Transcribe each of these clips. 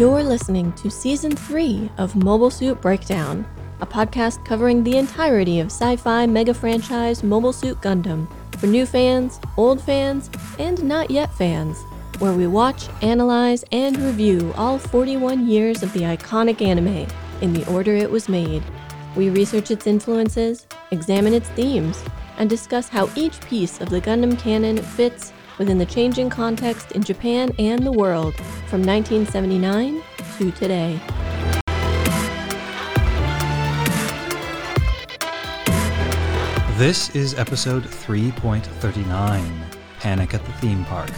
You're listening to Season 3 of Mobile Suit Breakdown, a podcast covering the entirety of sci fi mega franchise Mobile Suit Gundam for new fans, old fans, and not yet fans, where we watch, analyze, and review all 41 years of the iconic anime in the order it was made. We research its influences, examine its themes, and discuss how each piece of the Gundam canon fits within the changing context in Japan and the world from 1979 to today. This is episode 3.39 Panic at the Theme Park.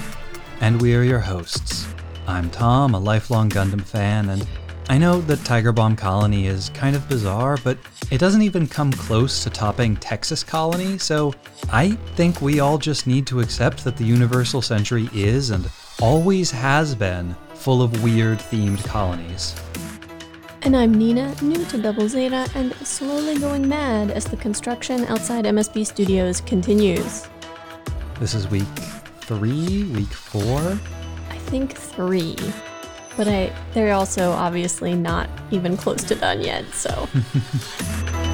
And we are your hosts. I'm Tom, a lifelong Gundam fan, and I know that Tiger Baum Colony is kind of bizarre, but it doesn't even come close to topping Texas Colony, so I think we all just need to accept that the Universal Century is and always has been full of weird themed colonies. And I'm Nina, new to Double Zeta and slowly going mad as the construction outside MSB Studios continues. This is week three, week four? I think three. But I they're also obviously not even close to done yet, so.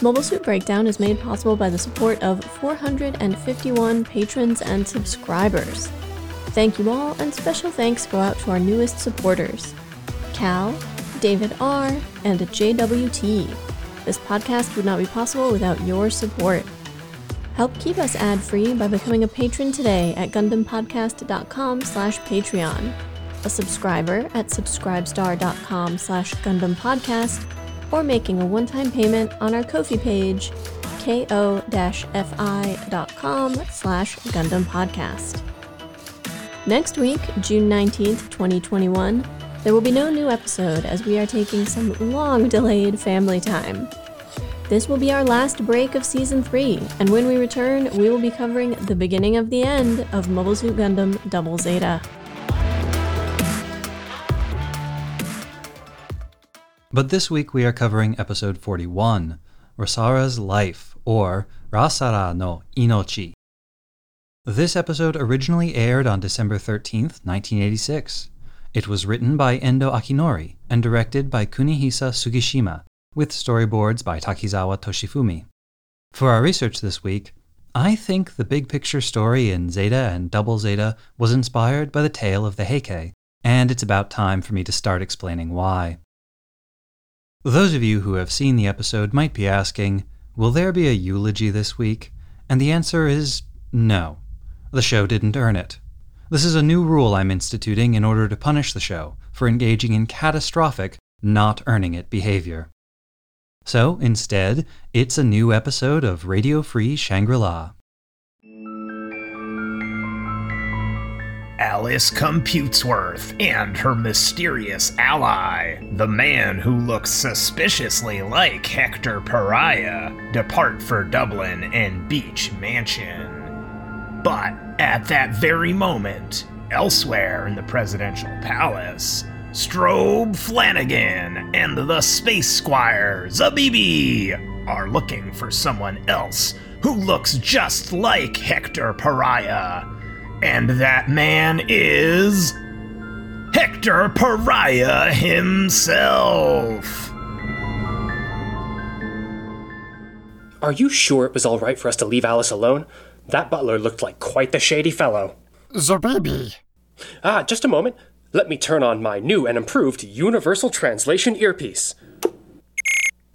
Mobile Suit Breakdown is made possible by the support of 451 patrons and subscribers. Thank you all, and special thanks go out to our newest supporters Cal, David R., and JWT. This podcast would not be possible without your support. Help keep us ad-free by becoming a patron today at gundampodcast.com slash patreon, a subscriber at subscribestar.com slash Gundam Podcast, or making a one-time payment on our Ko-fi page, ko-fi.com slash Gundam Podcast. Next week, June 19th, 2021, there will be no new episode as we are taking some long delayed family time. This will be our last break of season 3, and when we return, we will be covering the beginning of the end of Mobile Suit Gundam Double Zeta. But this week we are covering episode 41, Rasara's Life, or Rasara no Inochi. This episode originally aired on December 13th, 1986. It was written by Endo Akinori and directed by Kunihisa Sugishima, with storyboards by Takizawa Toshifumi. For our research this week, I think the big picture story in Zeta and Double Zeta was inspired by the tale of the Heike, and it's about time for me to start explaining why. Those of you who have seen the episode might be asking, will there be a eulogy this week? And the answer is no. The show didn't earn it. This is a new rule I'm instituting in order to punish the show for engaging in catastrophic, not earning it behavior. So, instead, it's a new episode of Radio Free Shangri La. Alice Computesworth and her mysterious ally, the man who looks suspiciously like Hector Pariah, depart for Dublin and Beach Mansion. But at that very moment, elsewhere in the presidential palace, Strobe Flanagan and the Space Squire Zabibi are looking for someone else who looks just like Hector Pariah. And that man is. Hector Pariah himself! Are you sure it was all right for us to leave Alice alone? That butler looked like quite the shady fellow. Zabibi. Ah, just a moment. Let me turn on my new and improved Universal Translation earpiece.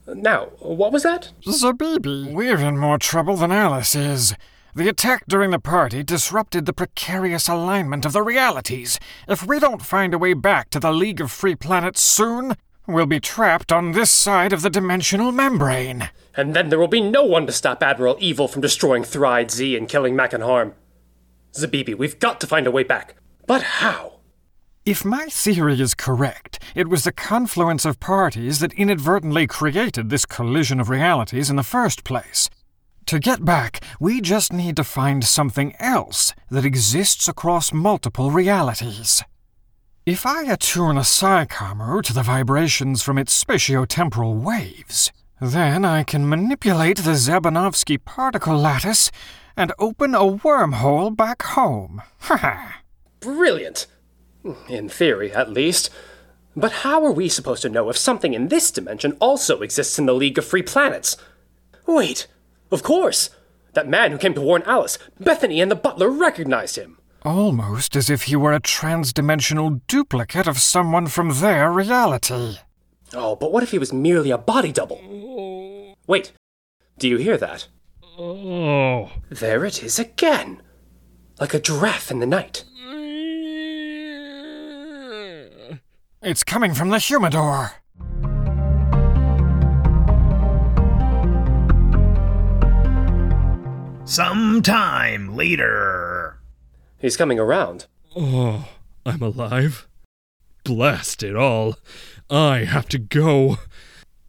Now, what was that? Zabibi. We're in more trouble than Alice is. The attack during the party disrupted the precarious alignment of the realities. If we don't find a way back to the League of Free Planets soon, we'll be trapped on this side of the dimensional membrane. And then there will be no one to stop Admiral Evil from destroying Thride Z and killing Mac and Harm. Zabibi, we've got to find a way back. But how? If my theory is correct, it was the confluence of parties that inadvertently created this collision of realities in the first place. To get back, we just need to find something else that exists across multiple realities. If I attune a Psycommer to the vibrations from its spatiotemporal waves, then I can manipulate the Zabanovsky particle lattice and open a wormhole back home. Ha! Brilliant! In theory, at least. But how are we supposed to know if something in this dimension also exists in the League of Free Planets? Wait, of course! That man who came to warn Alice, Bethany and the butler recognized him. Almost as if he were a transdimensional duplicate of someone from their reality. Oh, but what if he was merely a body double? Wait, do you hear that? Oh. There it is again! Like a giraffe in the night. It's coming from the humidor. Sometime later. He's coming around. Oh, I'm alive. Blast it all. I have to go.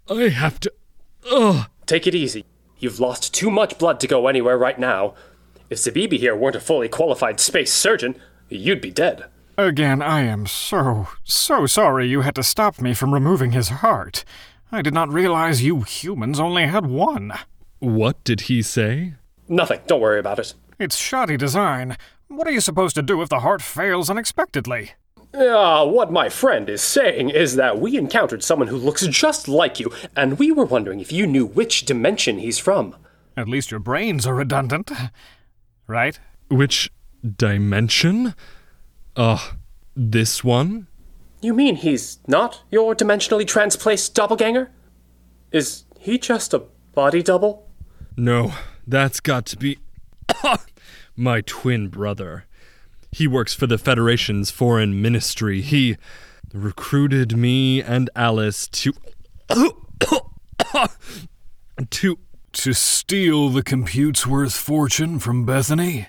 I have to. Ugh. Take it easy. You've lost too much blood to go anywhere right now. If Zabibi here weren't a fully qualified space surgeon, you'd be dead. Again, I am so, so sorry you had to stop me from removing his heart. I did not realize you humans only had one. What did he say? Nothing, don't worry about it. It's shoddy design. What are you supposed to do if the heart fails unexpectedly? Ah, what my friend is saying is that we encountered someone who looks just like you, and we were wondering if you knew which dimension he's from. At least your brains are redundant. Right? Which dimension? Uh, this one? You mean he's not your dimensionally transplaced doppelganger? Is he just a body double? No, that's got to be. my twin brother. He works for the Federation's foreign ministry. He recruited me and Alice to. to. To steal the compute's worth fortune from Bethany?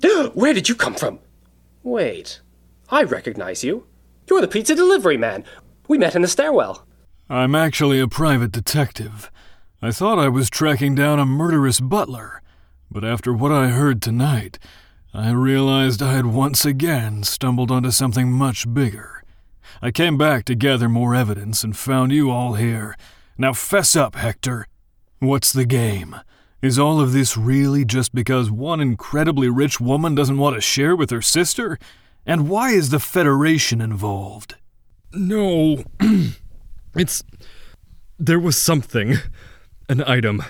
Where did you come from? Wait, I recognize you. You're the pizza delivery man. We met in the stairwell. I'm actually a private detective. I thought I was tracking down a murderous butler, but after what I heard tonight, I realized I had once again stumbled onto something much bigger. I came back to gather more evidence and found you all here. Now fess up, Hector. What's the game? Is all of this really just because one incredibly rich woman doesn't want to share with her sister? And why is the Federation involved? No. it's. There was something. An item.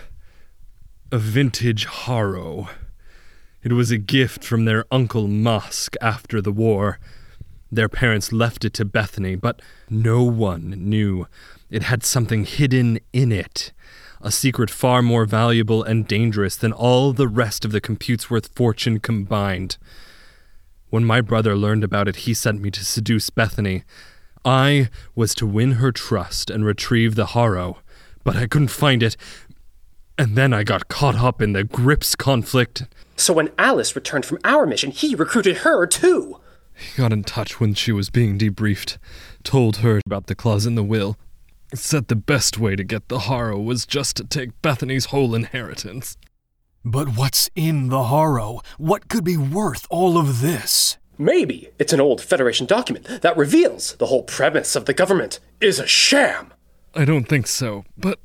A vintage harrow. It was a gift from their Uncle Musk after the war. Their parents left it to Bethany, but no one knew. It had something hidden in it. A secret far more valuable and dangerous than all the rest of the compute's worth fortune combined. When my brother learned about it, he sent me to seduce Bethany. I was to win her trust and retrieve the harrow, but I couldn't find it. And then I got caught up in the Grips conflict. So when Alice returned from our mission, he recruited her too. He got in touch when she was being debriefed, told her about the clause in the will, said the best way to get the harrow was just to take Bethany's whole inheritance. But what's in the harrow? What could be worth all of this? Maybe it's an old Federation document that reveals the whole premise of the government is a sham. I don't think so, but.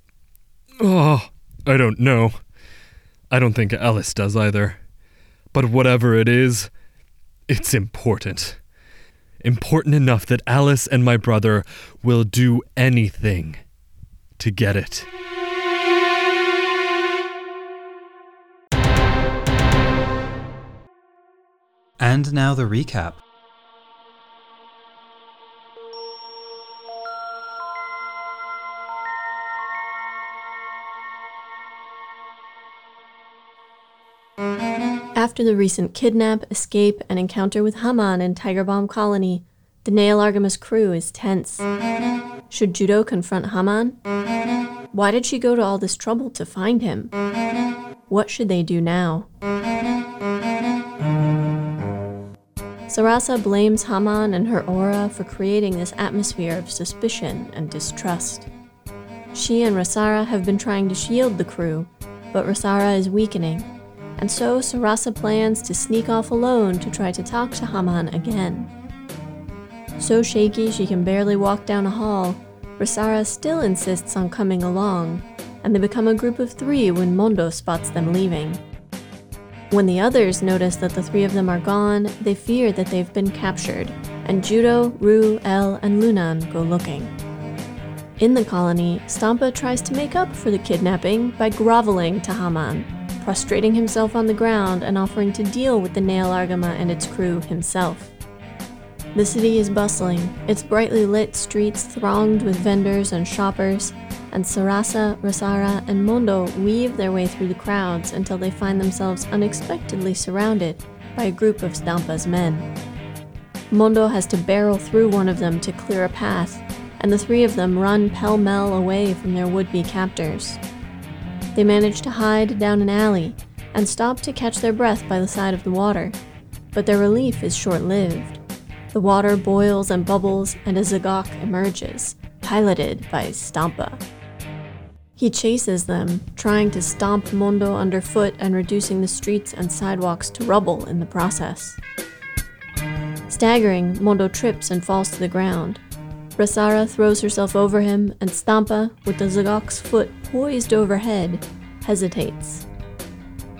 Oh, I don't know. I don't think Alice does either. But whatever it is, it's important. Important enough that Alice and my brother will do anything to get it. And now the recap. After the recent kidnap, escape, and encounter with Haman in Tiger Baum Colony, the Nahel Argama crew is tense. Should Judau confront Haman? Why did she go to all this trouble to find him? What should they do now? Sarasa blames Haman and her aura for creating this atmosphere of suspicion and distrust. She and Rasara have been trying to shield the crew, but Rasara is weakening, and so Sarasa plans to sneak off alone to try to talk to Haman again. So shaky she can barely walk down a hall, Rasara still insists on coming along, and they become a group of three when Mondo spots them leaving. When the others notice that the three of them are gone, they fear that they've been captured, and Judau, Roux, Elle, and Lunan go looking. In the colony, Stampa tries to make up for the kidnapping by groveling to Haman, prostrating himself on the ground and offering to deal with the Nahel Argama and its crew himself. The city is bustling, its brightly lit streets thronged with vendors and shoppers, and Sarasa, Rasara, and Mondo weave their way through the crowds until they find themselves unexpectedly surrounded by a group of Stampa's men. Mondo has to barrel through one of them to clear a path, and the three of them run pell mell away from their would be captors. They manage to hide down an alley and stop to catch their breath by the side of the water, but their relief is short lived. The water boils and bubbles, and a Zagok emerges, piloted by Stampa. He chases them, trying to stomp Mondo underfoot and reducing the streets and sidewalks to rubble in the process. Staggering, Mondo trips and falls to the ground. Rasara throws herself over him, and Stampa, with the Zagok's foot poised overhead, hesitates.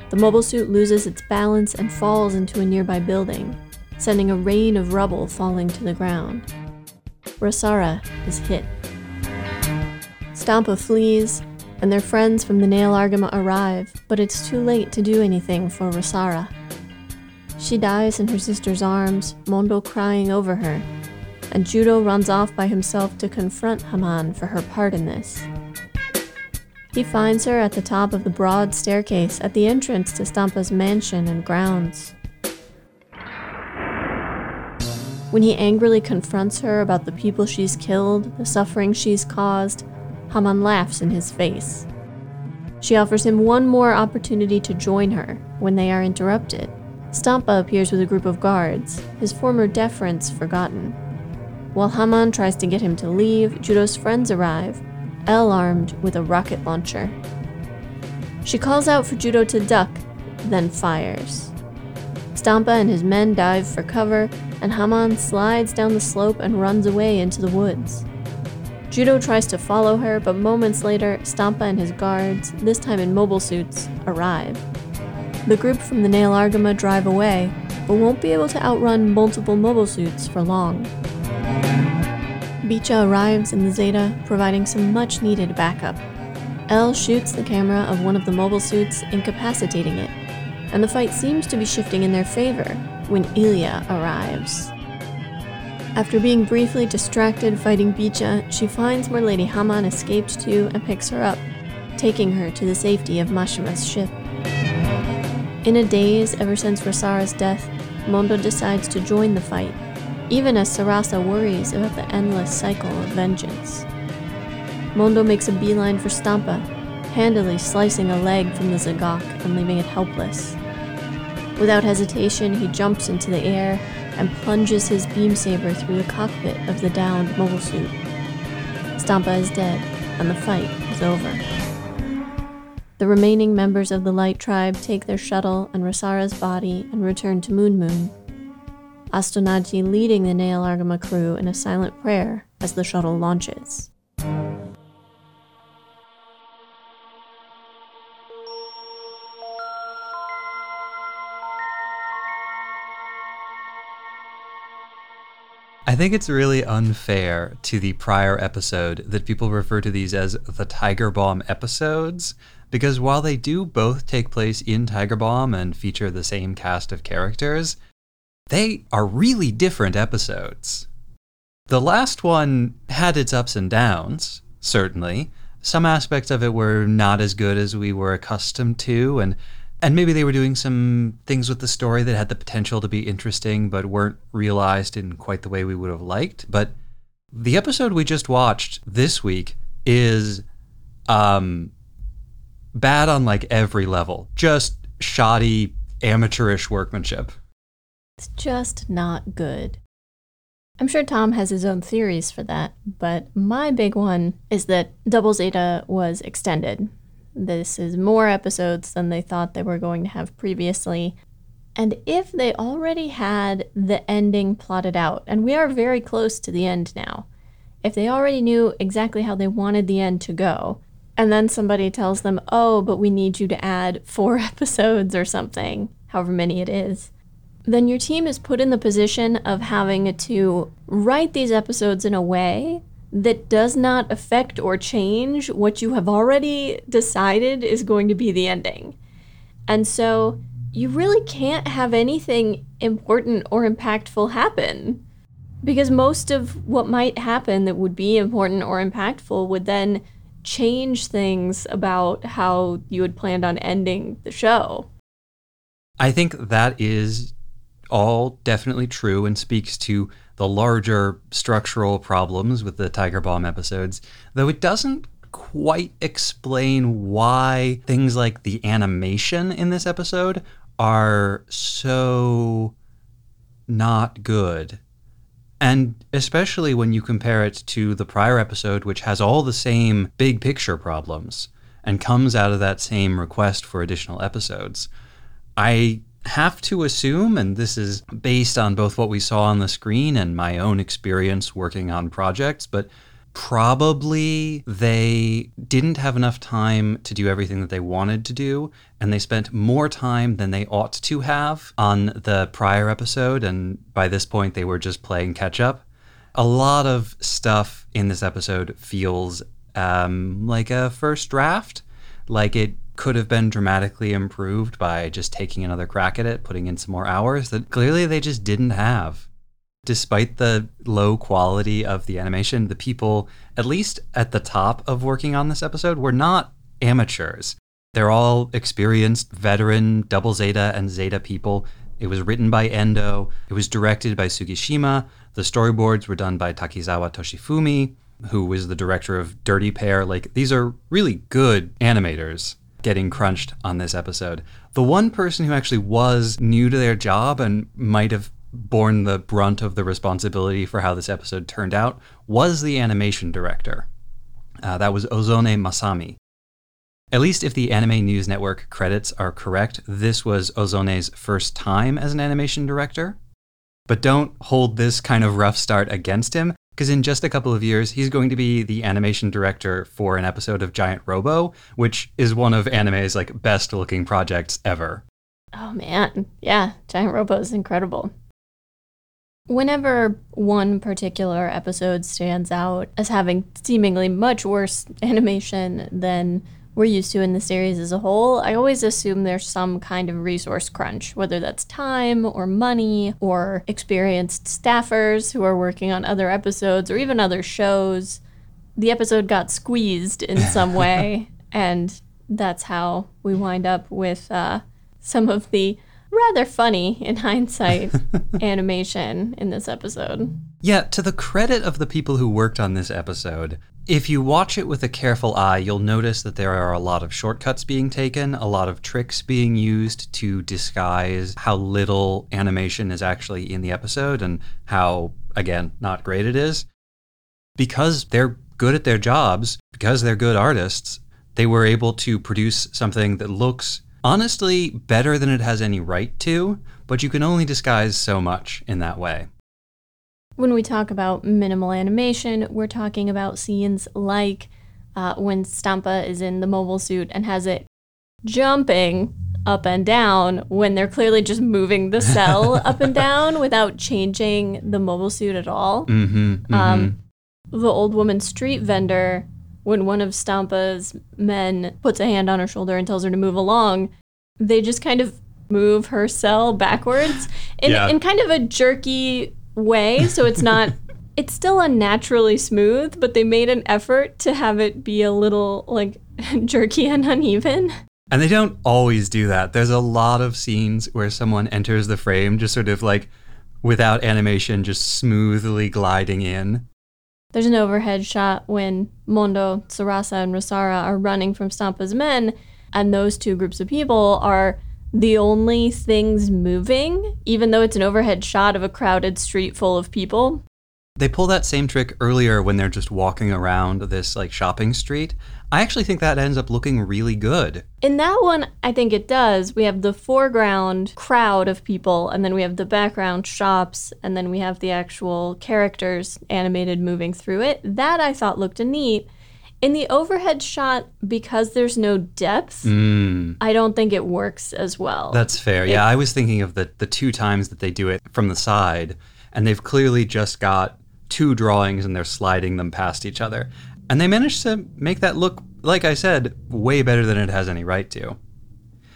The mobile suit loses its balance and falls into a nearby building, sending a rain of rubble falling to the ground. Rasara is hit. Stampa flees, and their friends from the Nahel Argama arrive, but it's too late to do anything for Rasara. She dies in her sister's arms, Mondo crying over her, and Judau runs off by himself to confront Haman for her part in this. He finds her at the top of the broad staircase at the entrance to Stampa's mansion and grounds. When he angrily confronts her about the people she's killed, the suffering she's caused, Haman laughs in his face. She offers him one more opportunity to join her when they are interrupted. Stampa appears with a group of guards, his former deference forgotten. While Haman tries to get him to leave, Judau's friends arrive, Elle armed with a rocket launcher. She calls out for Judau to duck, then fires. Stampa and his men dive for cover, and Haman slides down the slope and runs away into the woods. Judau tries to follow her, but moments later, Stampa and his guards, this time in mobile suits, arrive. The group from the Nahel Argama drive away, but won't be able to outrun multiple mobile suits for long. Beecha arrives in the Zeta, providing some much needed backup. Elle shoots the camera of one of the mobile suits, incapacitating it, and the fight seems to be shifting in their favor when Ilya arrives. After being briefly distracted fighting Beecha, she finds where Lady Haman escaped to and picks her up, taking her to the safety of Mashymre's ship. In a daze ever since Rasara's death, Mondo decides to join the fight, even as Sarasa worries about the endless cycle of vengeance. Mondo makes a beeline for Stampa, handily slicing a leg from the Zagok and leaving it helpless. Without hesitation, he jumps into the air and plunges his beam saber through the cockpit of the downed mobile suit. Stampa is dead, and the fight is over. The remaining members of the Light Tribe take their shuttle and Rasara's body and return to Moon Moon. Astonaige leading the Nahel Argama crew in a silent prayer as the shuttle launches. I think it's really unfair to the prior episode that people refer to these as the Tiger Baum episodes, because while they do both take place in Tiger Baum and feature the same cast of characters, they are really different episodes. The last one had its ups and downs, certainly. Some aspects of it were not as good as we were accustomed to, and and maybe they were doing some things with the story that had the potential to be interesting but weren't realized in quite the way we would have liked. But the episode we just watched this week is um, bad on like every level. Just shoddy, amateurish workmanship. It's just not good. I'm sure Tom has his own theories for that, but my big one is that Double Zeta was extended this is more episodes than they thought they were going to have previously. And if they already had the ending plotted out, and we are very close to the end now, if they already knew exactly how they wanted the end to go, and then somebody tells them, oh, but we need you to add four episodes or something, however many it is, then your team is put in the position of having to write these episodes in a way that does not affect or change what you have already decided is going to be the ending. And so you really can't have anything important or impactful happen. Because most of what might happen that would be important or impactful would then change things about how you had planned on ending the show. I think that is all definitely true and speaks to the larger structural problems with the Tiger Baum episodes, though it doesn't quite explain why things like the animation in this episode are so not good. And especially when you compare it to the prior episode, which has all the same big picture problems and comes out of that same request for additional episodes. I have to assume, and this is based on both what we saw on the screen and my own experience working on projects, but probably they didn't have enough time to do everything that they wanted to do, and they spent more time than they ought to have on the prior episode, and by this point, they were just playing catch up. A lot of stuff in this episode feels um, like a first draft, like it could have been dramatically improved by just taking another crack at it, putting in some more hours that clearly they just didn't have. Despite the low quality of the animation, the people, at least at the top of working on this episode, were not amateurs. They're all experienced, veteran Double Zeta and Zeta people. It was written by Endo. It was directed by Sugishima. The storyboards were done by Takizawa Toshifumi, who was the director of Dirty Pair. Like, these are really good animators getting crunched on this episode. The one person who actually was new to their job and might have borne the brunt of the responsibility for how this episode turned out was the animation director. Uh, that was Ozone Masami. At least if the Anime News Network credits are correct, this was Ozone's first time as an animation director. But don't hold this kind of rough start against him, because in just a couple of years, he's going to be the animation director for an episode of Giant Robo, which is one of anime's like best looking projects ever. Oh man, yeah, Giant Robo is incredible. Whenever one particular episode stands out as having seemingly much worse animation than we're used to in the series as a whole, I always assume there's some kind of resource crunch, whether that's time or money or experienced staffers who are working on other episodes or even other shows. The episode got squeezed in some way, and that's how we wind up with uh, some of the rather funny in hindsight animation in this episode. Yeah, to the credit of the people who worked on this episode, if you watch it with a careful eye, you'll notice that there are a lot of shortcuts being taken, a lot of tricks being used to disguise how little animation is actually in the episode and how, again, not great it is. Because they're good at their jobs, because they're good artists, they were able to produce something that looks honestly better than it has any right to, but you can only disguise so much in that way. When we talk about minimal animation, we're talking about scenes like uh, when Stampa is in the mobile suit and has it jumping up and down when they're clearly just moving the cell up and down without changing the mobile suit at all. Mm-hmm, mm-hmm. Um, the old woman street vendor, when one of Stampa's men puts a hand on her shoulder and tells her to move along, they just kind of move her cell backwards in, Yeah. in kind of a jerky way. So it's not, it's still unnaturally smooth, but they made an effort to have it be a little like jerky and uneven. And they don't always do that. There's a lot of scenes where someone enters the frame just sort of like without animation, just smoothly gliding in. There's an overhead shot when Mondo, Sarasa, and Rasara are running from Stampa's men, and those two groups of people are the only things moving, even though it's an overhead shot of a crowded street full of people. They pull that same trick earlier when they're just walking around this like shopping street. I actually think that ends up looking really good. In that one, I think it does. We have the foreground crowd of people, and then we have the background shops, and then we have the actual characters animated moving through it. That I thought looked neat. In the overhead shot, because there's no depth, Mm, I don't think it works as well. that's fair. Yeah, I was thinking of the, the two times that they do it from the side, and they've clearly just got two drawings and they're sliding them past each other. And they managed to make that look, like I said, way better than it has any right to.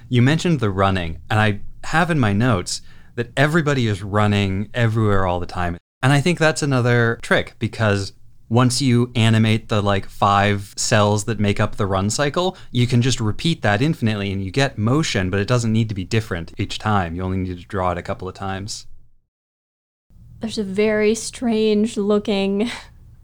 You mentioned the running, and I have in my notes that everybody is running everywhere all the time. And I think that's another trick because once you animate the like five cells that make up the run cycle, you can just repeat that infinitely and you get motion, but it doesn't need to be different each time. You only need to draw it a couple of times. There's a very strange looking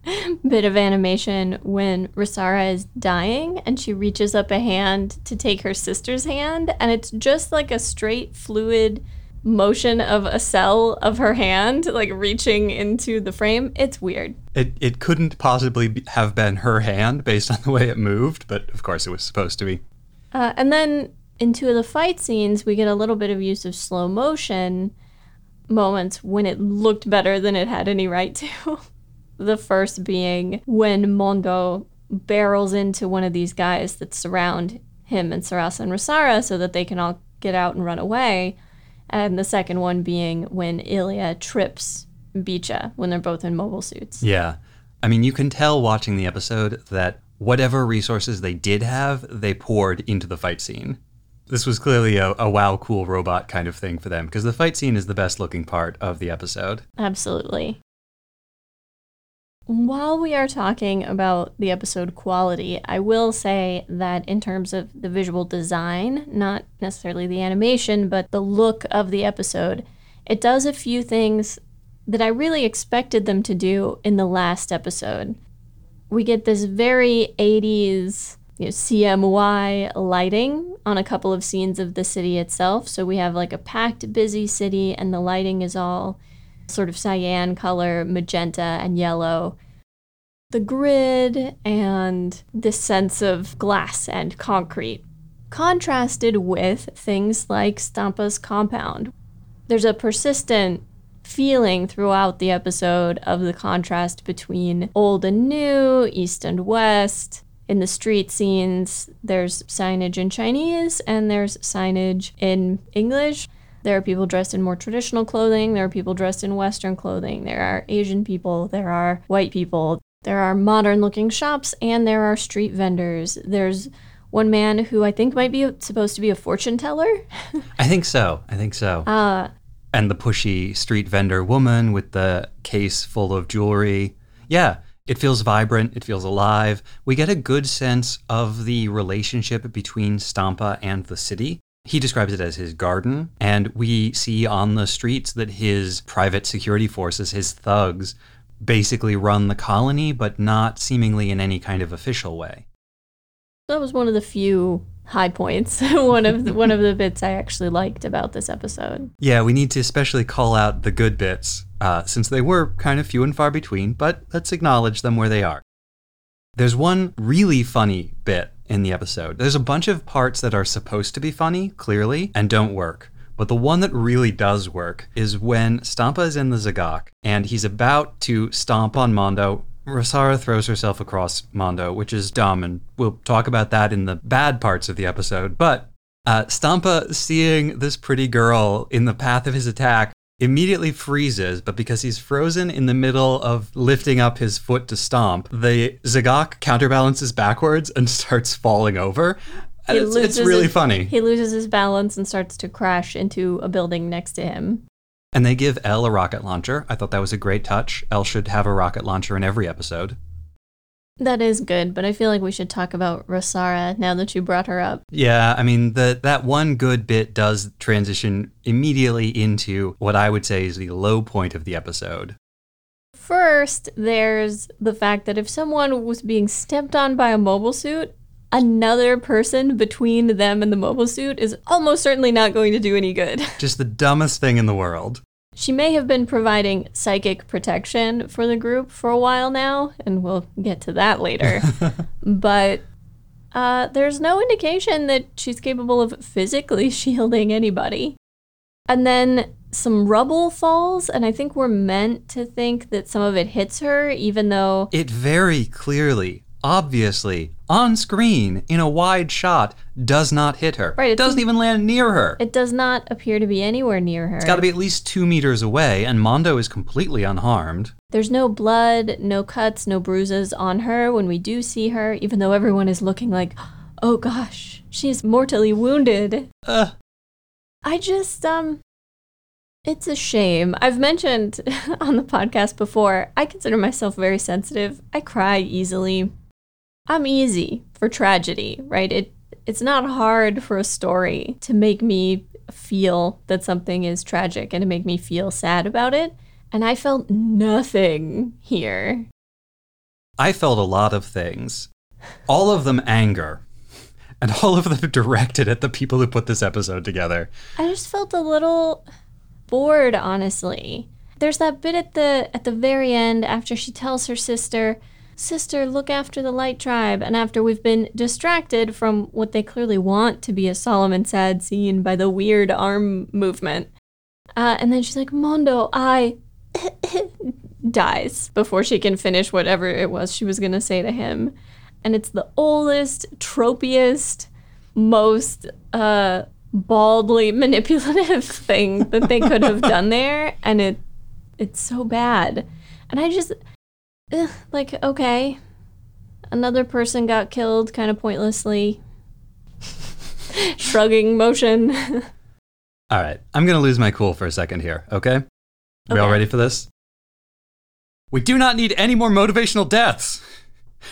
bit of animation when Rasara is dying and she reaches up a hand to take her sister's hand, and it's just like a straight fluid motion of a cell of her hand, like reaching into the frame. It's weird. It, it couldn't possibly be, have been her hand based on the way it moved, but of course it was supposed to be. Uh, and then in two of the fight scenes, we get a little bit of use of slow motion moments when it looked better than it had any right to. the first being when Mondo barrels into one of these guys that surround him and Sarasa and Rasara so that they can all get out and run away. And the second one being when Ilya trips Beecha when they're both in mobile suits. Yeah. I mean, you can tell watching the episode that whatever resources they did have, they poured into the fight scene. This was clearly a, a wow, cool robot kind of thing for them because the fight scene is the best looking part of the episode. Absolutely. While we are talking about the episode quality, I will say that in terms of the visual design, not necessarily the animation, but the look of the episode, it does a few things that I really expected them to do in the last episode. We get this very 80s you know, CMY lighting on a couple of scenes of the city itself. So we have like a packed, busy city, and the lighting is all sort of cyan color, magenta, and yellow. The grid and this sense of glass and concrete, contrasted with things like Stampa's compound. There's a persistent feeling throughout the episode of the contrast between old and new, east and west. In the street scenes, there's signage in Chinese and there's signage in English. There are people dressed in more traditional clothing, there are people dressed in Western clothing, there are Asian people, there are white people, there are modern looking shops, and there are street vendors. There's one man who I think might be supposed to be a fortune teller. I think so. I think so. Uh, and the pushy street vendor woman with the case full of jewelry. Yeah, it feels vibrant, it feels alive. We get a good sense of the relationship between Stampa and the city. He describes it as his garden, and we see on the streets that his private security forces, his thugs, basically run the colony, but not seemingly in any kind of official way. that was one of the few high points. one of the, one of the bits I actually liked about this episode. Yeah, we need to especially call out the good bits, uh, since they were kind of few and far between, but let's acknowledge them where they are. There's one really funny bit in the episode. There's a bunch of parts that are supposed to be funny, clearly, and don't work. But the one that really does work is when Stampa is in the Zagok and he's about to stomp on Mondo. Rasara throws herself across Mondo, which is dumb, and we'll talk about that in the bad parts of the episode. But uh, Stampa, seeing this pretty girl in the path of his attack, immediately freezes, but because he's frozen in the middle of lifting up his foot to stomp, the Zagok counterbalances backwards and starts falling over. And it's, it's really his- funny. He loses his balance and starts to crash into a building next to him. And they give Elle a rocket launcher. I thought that was a great touch. Elle should have a rocket launcher in every episode. That is good, but I feel like we should talk about Rasara now that you brought her up. Yeah, I mean the that one good bit does transition immediately into what I would say is the low point of the episode. First, there's the fact that if someone was being stepped on by a mobile suit, another person between them and the mobile suit is almost certainly not going to do any good. Just the dumbest thing in the world. She may have been providing psychic protection for the group for a while now, and we'll get to that later. but uh, there's no indication that she's capable of physically shielding anybody. And then some rubble falls, and I think we're meant to think that some of it hits her, even though It very clearly obviously, on screen, in a wide shot, does not hit her. Right, It doesn't even land near her. It does not appear to be anywhere near her. it's got to be at least two meters away, and Mondo is completely unharmed. There's no blood, no cuts, no bruises on her when we do see her, even though everyone is looking like, oh gosh, she's mortally wounded. Uh, I just, um, it's a shame. I've mentioned on the podcast before, I consider myself very sensitive. I cry easily. I'm easy for tragedy, right? It it's not hard for a story to make me feel that something is tragic and to make me feel sad about it. And I felt nothing here. I felt a lot of things, all of them anger, and all of them directed at the people who put this episode together. I just felt a little bored, honestly. There's that bit at the at the very end after she tells her sister, "Sister, look after the Light Tribe," and after we've been distracted from what they clearly want to be a solemn and sad scene by the weird arm movement, uh, and then she's like, "Mondo, I." dies before she can finish whatever it was she was going to say to him. And it's the oldest, tropiest, most uh, baldly manipulative thing that they could have done there. And it it's so bad. And I just, ugh, like, okay, another person got killed kind of pointlessly. Shrugging motion. All right, I'm going to lose my cool for a second here, okay? are we all ready for this? We do not need any more motivational deaths.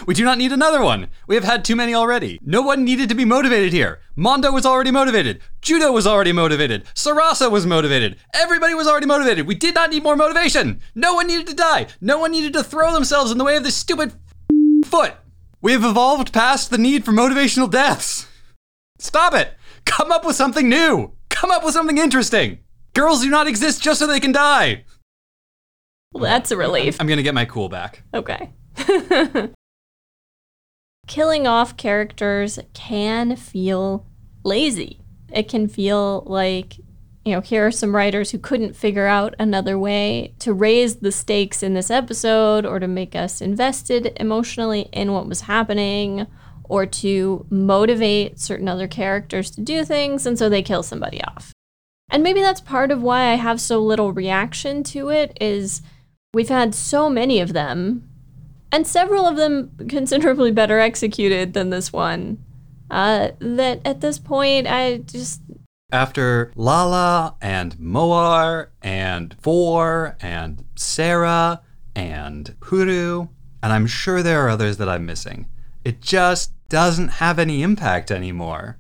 We do not need another one. We have had too many already. No one needed to be motivated here. Mondo was already motivated. Judau was already motivated. Sarasa was motivated. Everybody was already motivated. We did not need more motivation. No one needed to die. No one needed to throw themselves in the way of this stupid foot. We have evolved past the need for motivational deaths. Stop it! Come up with something new! Come up with something interesting! Girls do not exist just so they can die! well, that's a relief. I'm gonna get my cool back. Okay. Killing off characters can feel lazy. It can feel like, you know, here are some writers who couldn't figure out another way to raise the stakes in this episode or to make us invested emotionally in what was happening or to motivate certain other characters to do things, and so they kill somebody off. And maybe that's part of why I have so little reaction to it is we've had so many of them and several of them considerably better executed than this one. Uh, that at this point, I just After Lalah and Mouar and Four and Sarah and Huru, and I'm sure there are others that I'm missing, it just doesn't have any impact anymore.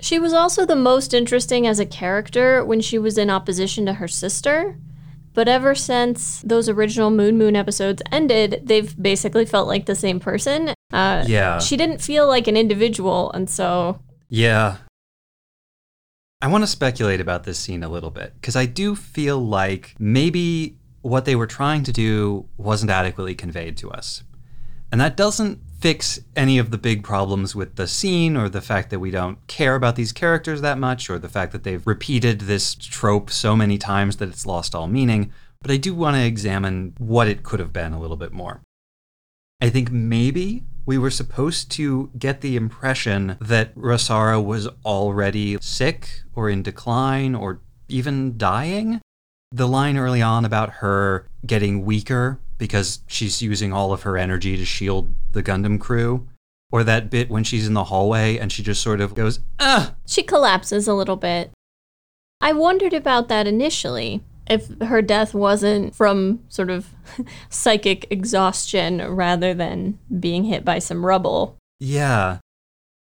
she was also the most interesting as a character when she was in opposition to her sister. But ever since those original Moon Moon episodes ended, they've basically felt like the same person. Uh, Yeah. She didn't feel like an individual, and so Yeah. I want to speculate about this scene a little bit because I do feel like maybe what they were trying to do wasn't adequately conveyed to us. And that doesn't fix any of the big problems with the scene or the fact that we don't care about these characters that much or the fact that they've repeated this trope so many times that it's lost all meaning. But I do want to examine what it could have been a little bit more. I think maybe we were supposed to get the impression that Rasara was already sick or in decline or even dying. The line early on about her getting weaker because she's using all of her energy to shield the Gundam crew, or that bit when she's in the hallway and she just sort of goes, ah, she collapses a little bit. I wondered about that initially. If her death wasn't from sort of psychic exhaustion rather than being hit by some rubble. Yeah.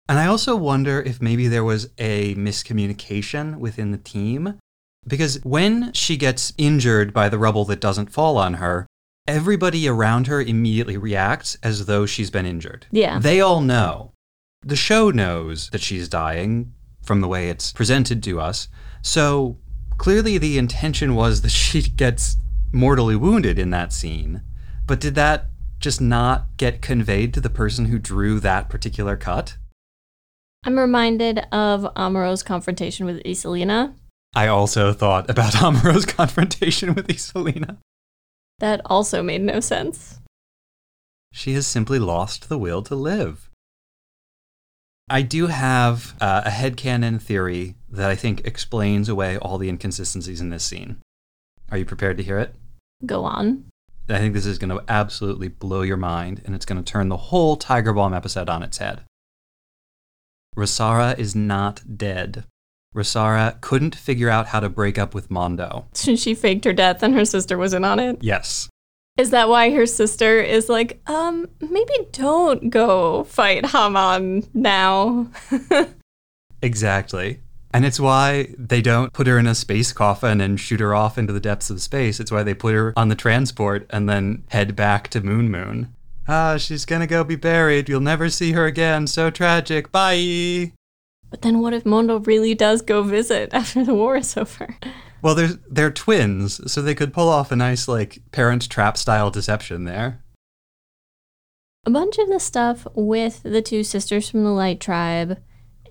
And I also wonder if maybe there was a miscommunication within the team. Because when she gets injured by the rubble that doesn't fall on her, everybody around her immediately reacts as though she's been injured. Yeah. They all know. The show knows that she's dying from the way it's presented to us. So clearly the intention was that she gets mortally wounded in that scene. But did that just not get conveyed to the person who drew that particular cut? I'm reminded of Amuro's confrontation with Icelina. I also thought about Amuro's confrontation with Icelina. That also made no sense. She has simply lost the will to live. I do have uh, a headcanon theory that I think explains away all the inconsistencies in this scene. Are you prepared to hear it? Go on. I think this is going to absolutely blow your mind, and it's going to turn the whole Tiger Baum episode on its head. Rasara is not dead. Rasara couldn't figure out how to break up with Mondo. She faked her death and her sister was in on it. Yes. Is that why her sister is like, um, maybe don't go fight Haman now? Exactly. And it's why they don't put her in a space coffin and shoot her off into the depths of space. It's why they put her on the transport and then head back to Moon Moon. Ah, she's gonna go be buried. You'll never see her again. So tragic. Bye. But then what if Mondo really does go visit after the war is over? Well, they're they're twins, so they could pull off a nice like parent trap style deception there. A bunch of the stuff with the two sisters from the Light Tribe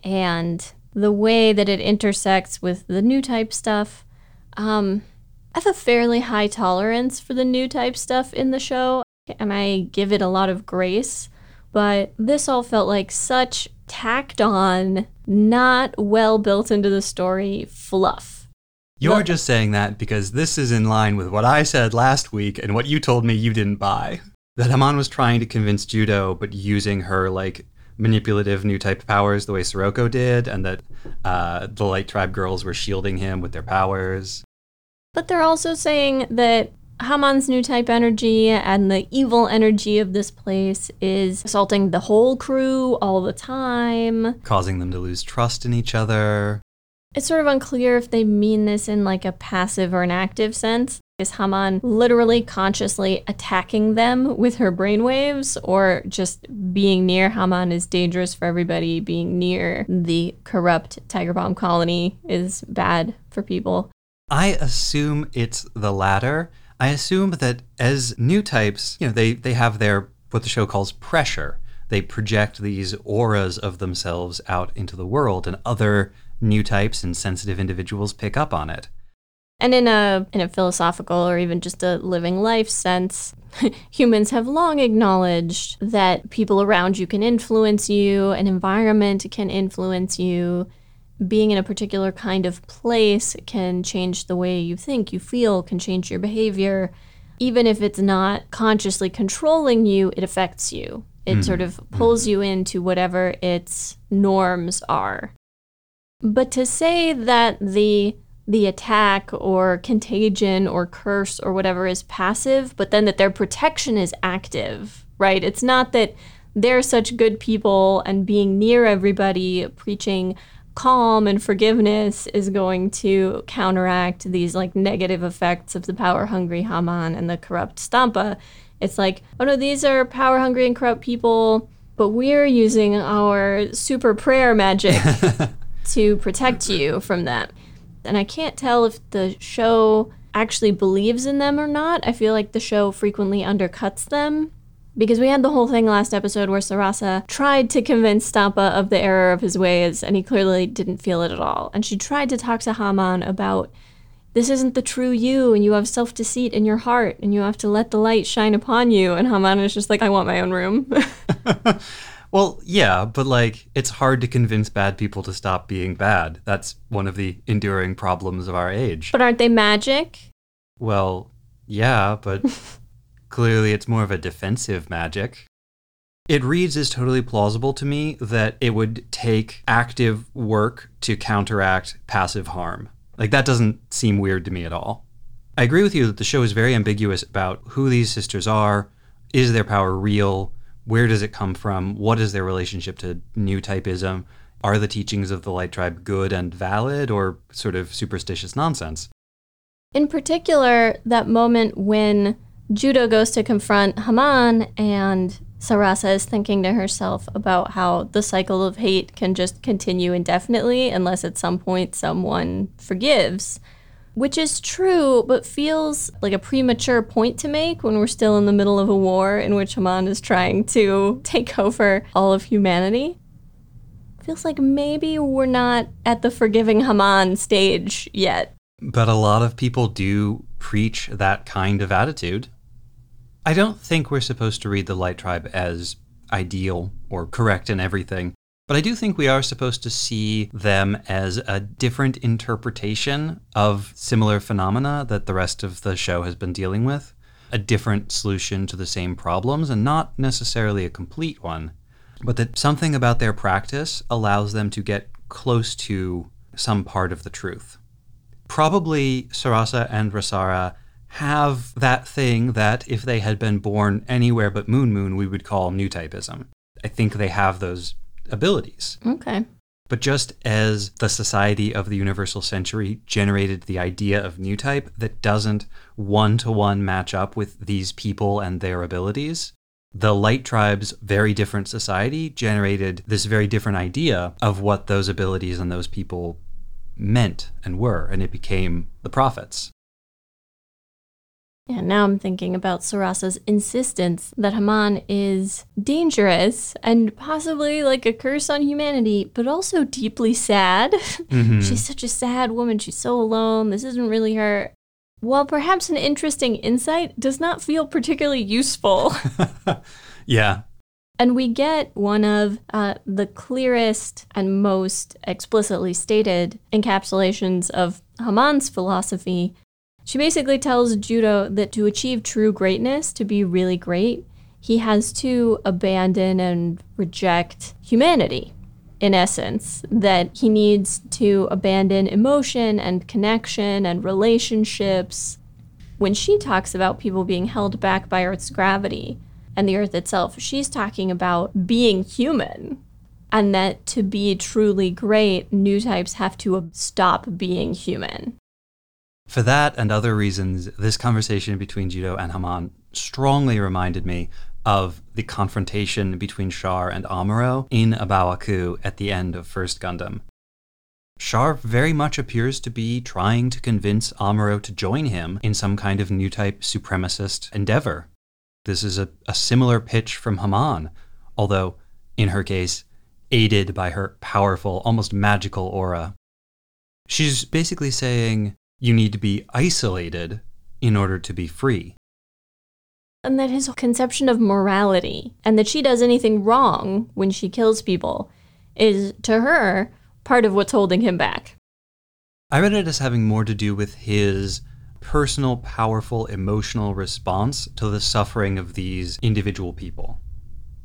and the way that it intersects with the new type stuff. Um, I have a fairly high tolerance for the new type stuff in the show, and I give it a lot of grace. But this all felt like such tacked on, not well built into the story fluff. You're The- just saying that because this is in line with what I said last week and what you told me you didn't buy. That Haman was trying to convince Judau, but using her like manipulative new type powers the way Scirocco did, and that uh, the Light Tribe girls were shielding him with their powers. But they're also saying that Haman's new type energy and the evil energy of this place is assaulting the whole crew all the time. causing them to lose trust in each other. It's sort of unclear if they mean this in like a passive or an active sense. Is Haman literally consciously attacking them with her brainwaves, or just being near Haman is dangerous for everybody? Being near the corrupt Tiger Baum colony is bad for people. I assume it's the latter. I assume that as new types, you know, they, they have their what the show calls pressure. They project these auras of themselves out into the world, and other new types and sensitive individuals pick up on it. And in a in a philosophical or even just a living life sense, humans have long acknowledged that people around you can influence you, an environment can influence you. Being in a particular kind of place can change the way you think, you feel, can change your behavior. Even if it's not consciously controlling you, it affects you. It hmm. sort of hmm. pulls you into whatever its norms are. But to say that the the attack or contagion or curse or whatever is passive, but then that their protection is active, right? It's not that they're such good people and being near everybody, preaching calm and forgiveness is going to counteract these like negative effects of the power hungry Haman and the corrupt Stampa. It's like, oh no, these are power hungry and corrupt people, but we're using our super prayer magic to protect you from them. And I can't tell if the show actually believes in them or not. I feel like the show frequently undercuts them. Because we had the whole thing last episode where Sarasa tried to convince Stampa of the error of his ways, and he clearly didn't feel it at all. And she tried to talk to Haman about this isn't the true you, and you have self deceit in your heart, and you have to let the light shine upon you. And Haman is just like, I want my own room. Well, yeah, but like it's hard to convince bad people to stop being bad. That's one of the enduring problems of our age. but aren't they magic? Well, yeah, but clearly it's more of a defensive magic. It reads as totally plausible to me that it would take active work to counteract passive harm. Like, that doesn't seem weird to me at all. I agree with you that the show is very ambiguous about who these sisters are. Is their power real? Where does it come from? What is their relationship to new typeism? Are the teachings of the Light Tribe good and valid or sort of superstitious nonsense? In particular, that moment when Judau goes to confront Haman and Sarasa is thinking to herself about how the cycle of hate can just continue indefinitely unless at some point someone forgives. Which is true, but feels like a premature point to make when we're still in the middle of a war in which Haman is trying to take over all of humanity. Feels like maybe we're not at the forgiving Haman stage yet. But a lot of people do preach that kind of attitude. I don't think we're supposed to read the Light Tribe as ideal or correct in everything, but I do think we are supposed to see them as a different interpretation of similar phenomena that the rest of the show has been dealing with, a different solution to the same problems, and not necessarily a complete one, but that something about their practice allows them to get close to some part of the truth. Probably Sarasa and Rasara have that thing that if they had been born anywhere but Moon Moon, we would call new typism. I think they have those abilities. Okay. But just as the Society of the Universal Century generated the idea of new type that doesn't one to one match up with these people and their abilities, the Light Tribe's very different society generated this very different idea of what those abilities and those people meant and were, and it became the prophets. Yeah, now I'm thinking about Sarasa's insistence that Haman is dangerous and possibly like a curse on humanity, but also deeply sad. Mhm. She's such a sad woman. She's so alone. This isn't really her. While perhaps an interesting insight, does not feel particularly useful. yeah. And we get one of uh, the clearest and most explicitly stated encapsulations of Haman's philosophy. She basically tells Judau that to achieve true greatness, to be really great, he has to abandon and reject humanity, in essence, that he needs to abandon emotion and connection and relationships. When she talks about people being held back by Earth's gravity, and the earth itself. She's talking about being human. And that to be truly great, new types have to stop being human. For that and other reasons, this conversation between Judau and Haman strongly reminded me of the confrontation between Char and Amuro in A Baoa Qu at the end of First Gundam. Char very much appears to be trying to convince Amuro to join him in some kind of new type supremacist endeavor. This is a, a similar pitch from Haman, although, in her case, aided by her powerful, almost magical aura. She's basically saying, you need to be isolated in order to be free. And that his conception of morality and that she does anything wrong when she kills people is, to her, part of what's holding him back. I read it as having more to do with his personal, powerful, emotional response to the suffering of these individual people.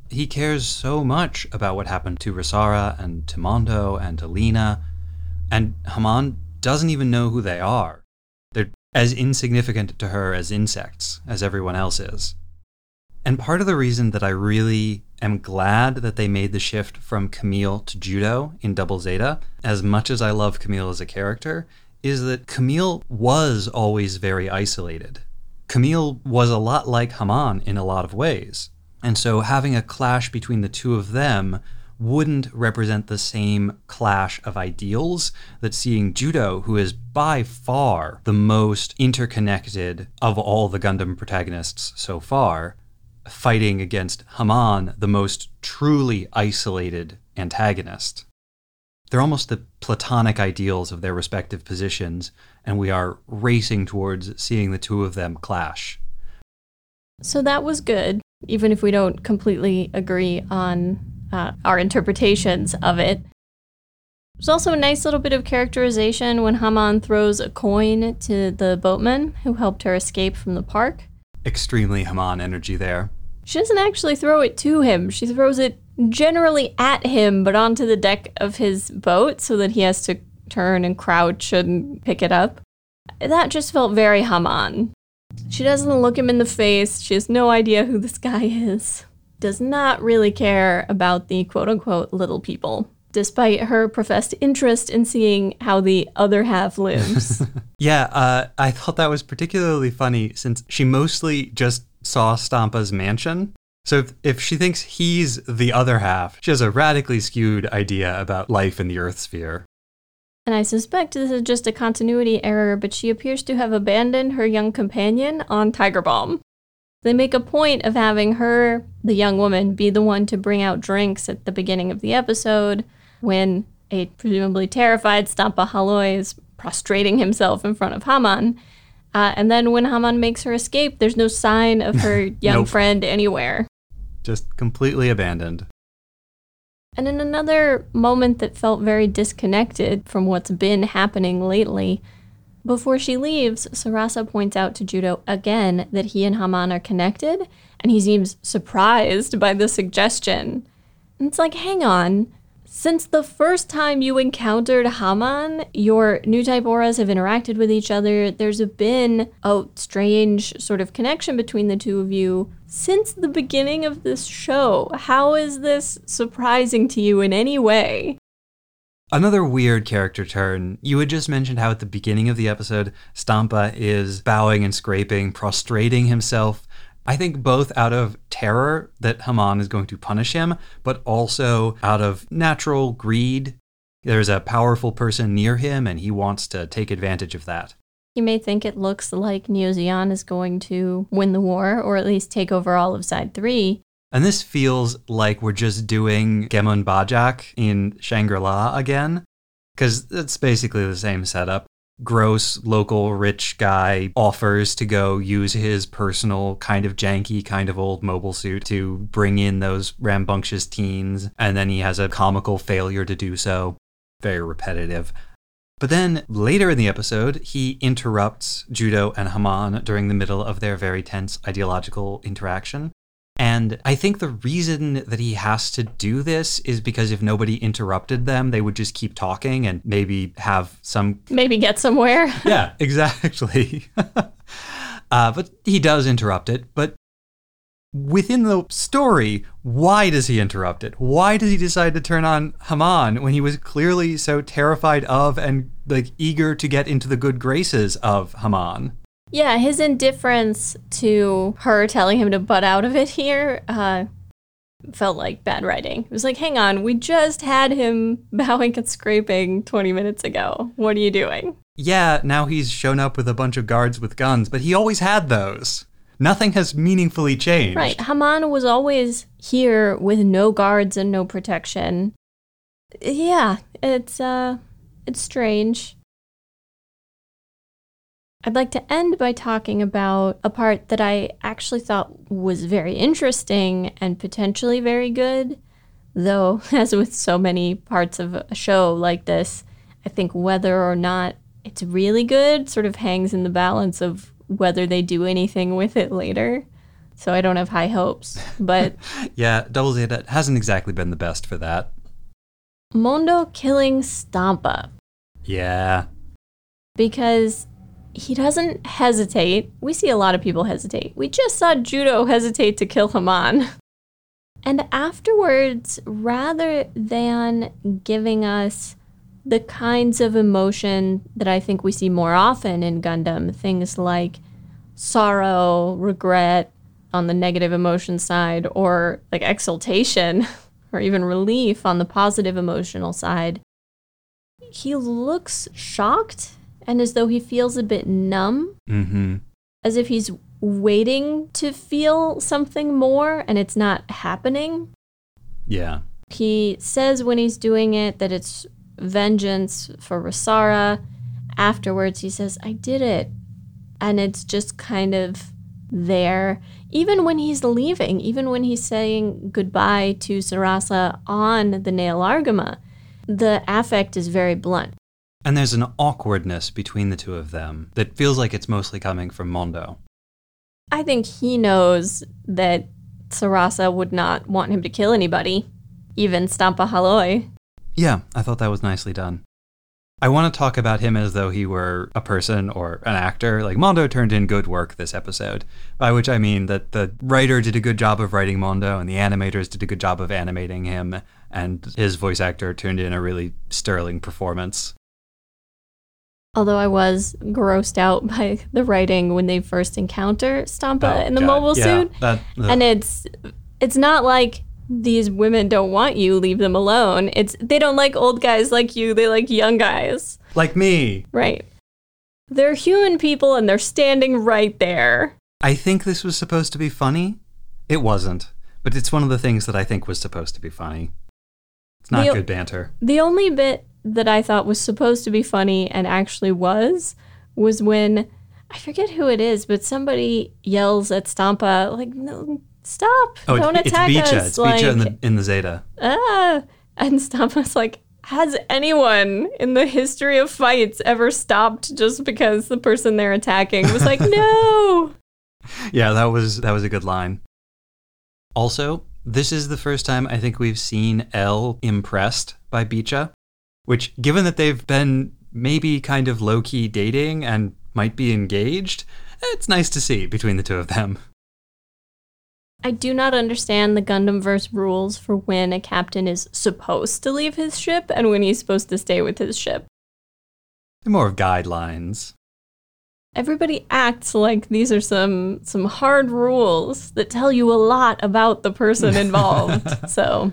He cares so much about what happened to Rasara and to Mondo and to Lena, and Haman doesn't even know who they are. They're as insignificant to her as insects, as everyone else is. And part of the reason that I really am glad that they made the shift from Kamille to Judau in Double Zeta, as much as I love Kamille as a character, is that Kamille was always very isolated. Kamille was a lot like Haman in a lot of ways. And so having a clash between the two of them wouldn't represent the same clash of ideals that seeing Judau, who is by far the most interconnected of all the Gundam protagonists so far, fighting against Haman, the most truly isolated antagonist. They're almost the platonic ideals of their respective positions, and we are racing towards seeing the two of them clash. So that was good, even if we don't completely agree on uh, our interpretations of it. There's also a nice little bit of characterization when Haman throws a coin to the boatman who helped her escape from the park. Extremely Haman energy there. She doesn't actually throw it to him, she throws it generally at him, but onto the deck of his boat so that he has to turn and crouch and pick it up. That just felt very Haman. She doesn't look him in the face. She has no idea who this guy is. Does not really care about the quote unquote little people, despite her professed interest in seeing how the other half lives. Yeah, uh, I thought that was particularly funny since she mostly just saw Stampa's mansion. So if, if she thinks he's the other half, she has a radically skewed idea about life in the Earth sphere. and I suspect this is just a continuity error, but she appears to have abandoned her young companion on Tiger Baum. They make a point of having her, the young woman, be the one to bring out drinks at the beginning of the episode when a presumably terrified Stampa Haloy is prostrating himself in front of Haman. Uh, and then when Haman makes her escape, there's no sign of her young Nope. friend anywhere. Just completely abandoned. And in another moment that felt very disconnected from what's been happening lately, before she leaves, Sarasa points out to Judau again that he and Haman are connected, and he seems surprised by the suggestion. It's like, hang on. Since the first time you encountered Haman, your new type auras have interacted with each other. There's been a strange sort of connection between the two of you since the beginning of this show. How is this surprising to you in any way? Another weird character turn. You had just mentioned how at the beginning of the episode, Stampa is bowing and scraping, prostrating himself. I think both out of terror that Haman is going to punish him, but also out of natural greed. There's a powerful person near him, and he wants to take advantage of that. You may think it looks like Neo Zeon is going to win the war, or at least take over all of Side 3. And this feels like we're just doing Gemon Bajack in Shangri La again, because it's basically the same setup. Gross local rich guy offers to go use his personal kind of janky, kind of old mobile suit to bring in those rambunctious teens, and then he has a comical failure to do so. Very repetitive. But then later in the episode, he interrupts Judau and Haman during the middle of their very tense ideological interaction. And I think the reason that he has to do this is because if nobody interrupted them, they would just keep talking and maybe have some. Maybe get somewhere. Yeah, exactly. uh, but he does interrupt it. But within the story, why does he interrupt it? Why does he decide to turn on Haman when he was clearly so terrified of and like eager to get into the good graces of Haman? Yeah, his indifference to her telling him to butt out of it here uh, felt like bad writing. It was like, hang on, we just had him bowing and scraping 20 minutes ago. What are you doing? Yeah, now he's shown up with a bunch of guards with guns, but he always had those. Nothing has meaningfully changed. Right. Haman was always here with no guards and no protection. Yeah, it's uh it's strange. I'd like to end by talking about a part that I actually thought was very interesting and potentially very good. Though, as with so many parts of a show like this, I think whether or not it's really good sort of hangs in the balance of whether they do anything with it later. So I don't have high hopes. But Yeah, Double Zeta hasn't exactly been the best for that. Mondo killing Stampa Yeah. because he doesn't hesitate. We see a lot of people hesitate. We just saw Judau hesitate to kill Haman. And afterwards, rather than giving us the kinds of emotion that I think we see more often in Gundam, things like sorrow, regret on the negative emotion side, or like exultation or even relief on the positive emotional side, he looks shocked and as though he feels a bit numb, Mm-hmm. as if he's waiting to feel something more and it's not happening. Yeah. He says when he's doing it that it's vengeance for Rasara. Afterwards, he says, I did it. And it's just kind of there. Even when he's leaving, even when he's saying goodbye to Sarasa on the Nahel Argama, the affect is very blunt. And there's an awkwardness between the two of them that feels like it's mostly coming from Mondo. I think he knows that Sarasa would not want him to kill anybody, even Stampa Haloi. Yeah, I thought that was nicely done. I want to talk about him as though he were a person or an actor. Like, Mondo turned in good work this episode, by which I mean that the writer did a good job of writing Mondo, and the animators did a good job of animating him, and his voice actor turned in a really sterling performance. Although I was grossed out by the writing when they first encounter Stampa Oh, in the God. mobile Yeah, suit. that-. And it's it's not like these women don't want you, leave them alone. It's they don't like old guys like you, they like young guys. like me. Right. They're human people and they're standing right there. I think this was supposed to be funny. It wasn't, but it's one of the things that I think was supposed to be funny. It's not The- good banter. The only bit that I thought was supposed to be funny and actually was was when I forget who it is, but somebody yells at Stampa, like, no, stop. Oh, don't attack it's us. It's like, in the, in the Zeta. ah. And Stampa's like, has anyone in the history of fights ever stopped just because the person they're attacking was like, no? Yeah, that was that was a good line. Also, this is the first time I think we've seen Elle impressed by Beecha, which given that they've been maybe kind of low-key dating and might be engaged, it's nice to see between the two of them. I do not understand the Gundam verse rules for when a captain is supposed to leave his ship and when he's supposed to stay with his ship. They're more of guidelines. Everybody acts like these are some some hard rules that tell you a lot about the person involved. so,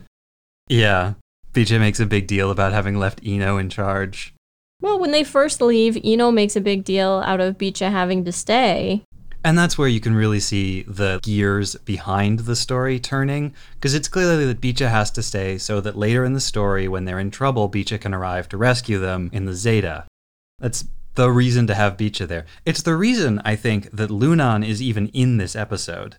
Yeah, Beecha makes a big deal about having left Eno in charge. well, when they first leave, Eno makes a big deal out of Beecha having to stay. And that's where you can really see the gears behind the story turning, because it's clearly that Beecha has to stay so that later in the story, when they're in trouble, Beecha can arrive to rescue them in the Zeta. That's the reason to have Beecha there. It's the reason, I think, that Lunan is even in this episode.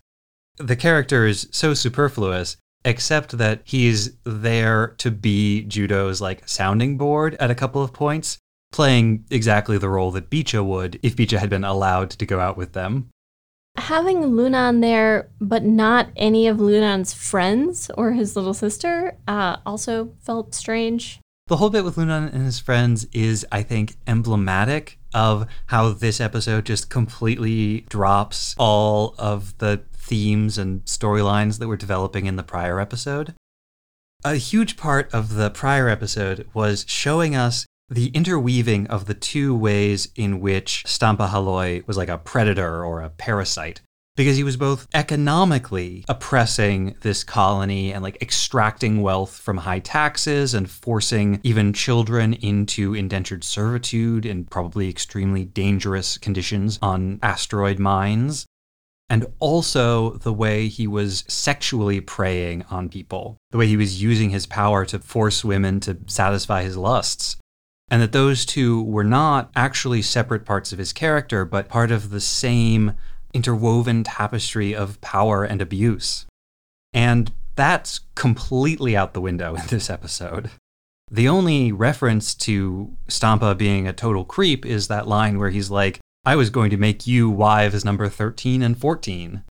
The character is so superfluous, except that he's there to be Judau's like sounding board at a couple of points, playing exactly the role that Beecha would if Beecha had been allowed to go out with them. Having Lunan there, but not any of Lunan's friends or his little sister, uh, also felt strange. The whole bit with Lunan and his friends is, I think, emblematic of how this episode just completely drops all of the themes and storylines that were developing in the prior episode. A huge part of the prior episode was showing us the interweaving of the two ways in which Stampa Haloi was like a predator or a parasite. Because he was both economically oppressing this colony and like extracting wealth from high taxes and forcing even children into indentured servitude in probably extremely dangerous conditions on asteroid mines. And also the way he was sexually preying on people, the way he was using his power to force women to satisfy his lusts and that those two were not actually separate parts of his character, but part of the same interwoven tapestry of power and abuse. And that's completely out the window in this episode. The only reference to Stampa being a total creep is that line where he's like, I was going to make you wives number 13 and 14.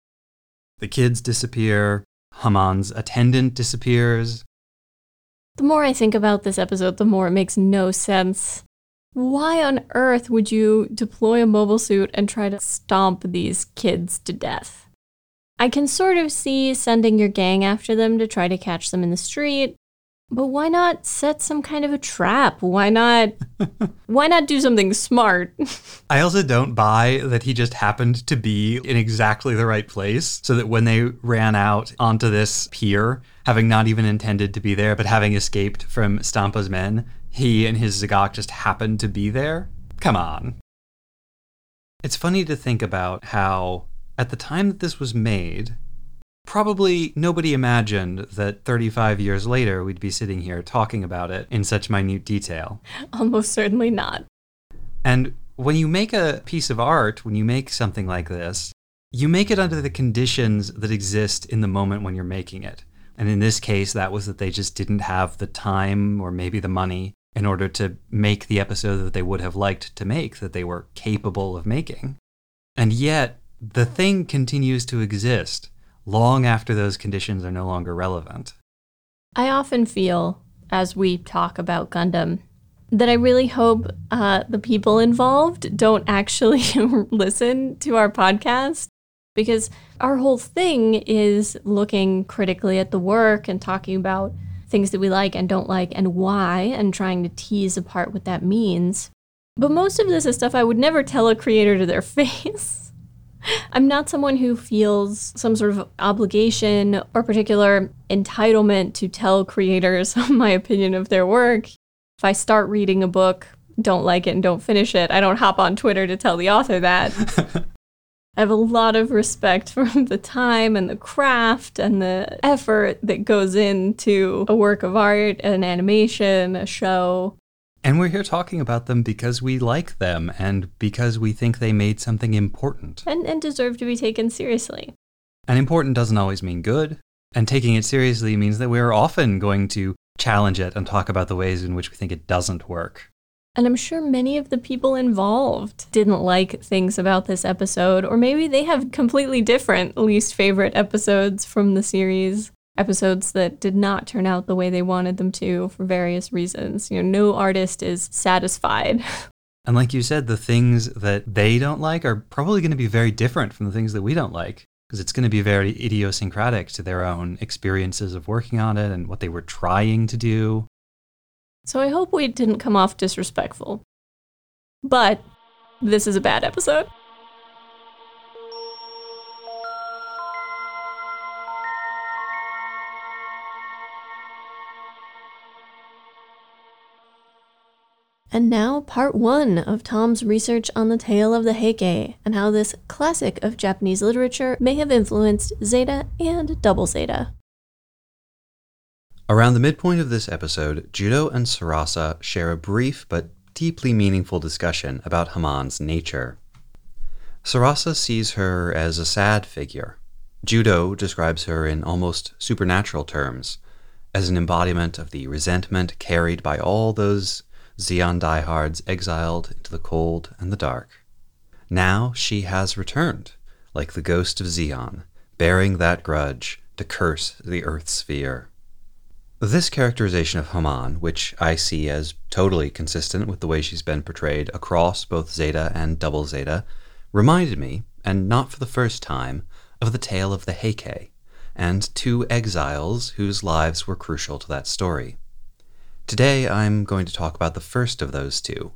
The kids disappear, Haman's attendant disappears, The more I think about this episode, the more it makes no sense. Why on earth would you deploy a mobile suit and try to stomp these kids to death? I can sort of see sending your gang after them to try to catch them in the street, but why not set some kind of a trap? Why not why not do something smart? I also don't buy that he just happened to be in exactly the right place so that when they ran out onto this pier, having not even intended to be there, but having escaped from Stampa's men, he and his Zagok just happened to be there? Come on. It's funny to think about how, at the time that this was made, probably nobody imagined that 35 years later we'd be sitting here talking about it in such minute detail. Almost certainly not. And when you make a piece of art, when you make something like this, you make it under the conditions that exist in the moment when you're making it. And in this case, that was that they just didn't have the time or maybe the money in order to make the episode that they would have liked to make, that they were capable of making. And yet, the thing continues to exist long after those conditions are no longer relevant. I often feel, as we talk about Gundam, that I really hope uh, the people involved don't actually listen to our podcast because our whole thing is looking critically at the work and talking about things that we like and don't like and why and trying to tease apart what that means. But most of this is stuff I would never tell a creator to their face. I'm not someone who feels some sort of obligation or particular entitlement to tell creators my opinion of their work. If I start reading a book, don't like it and don't finish it, I don't hop on Twitter to tell the author that. I have a lot of respect for the time and the craft and the effort that goes into a work of art, an animation, a show. And we're here talking about them because we like them and because we think they made something important. And, and deserve to be taken seriously. And important doesn't always mean good. And taking it seriously means that we're often going to challenge it and talk about the ways in which we think it doesn't work. And I'm sure many of the people involved didn't like things about this episode, or maybe they have completely different least favorite episodes from the series. Episodes that did not turn out the way they wanted them to for various reasons. You know, no artist is satisfied. And like you said, the things that they don't like are probably going to be very different from the things that we don't like because it's going to be very idiosyncratic to their own experiences of working on it and what they were trying to do. So I hope we didn't come off disrespectful. But this is a bad episode. And now, part one of Tom's research on the tale of the Heike and how this classic of Japanese literature may have influenced Zeta and Double Zeta. Around the midpoint of this episode, Judau and Sarasa share a brief but deeply meaningful discussion about Haman's nature. Sarasa sees her as a sad figure. Judau describes her in almost supernatural terms, as an embodiment of the resentment carried by all those Zeon diehards exiled into the cold and the dark. Now she has returned, like the ghost of Zeon, bearing that grudge to curse the Earth sphere. This characterization of Haman, which I see as totally consistent with the way she's been portrayed across both Zeta and Double Zeta, reminded me, and not for the first time, of the tale of the Heike, and two exiles whose lives were crucial to that story. Today I'm going to talk about the first of those two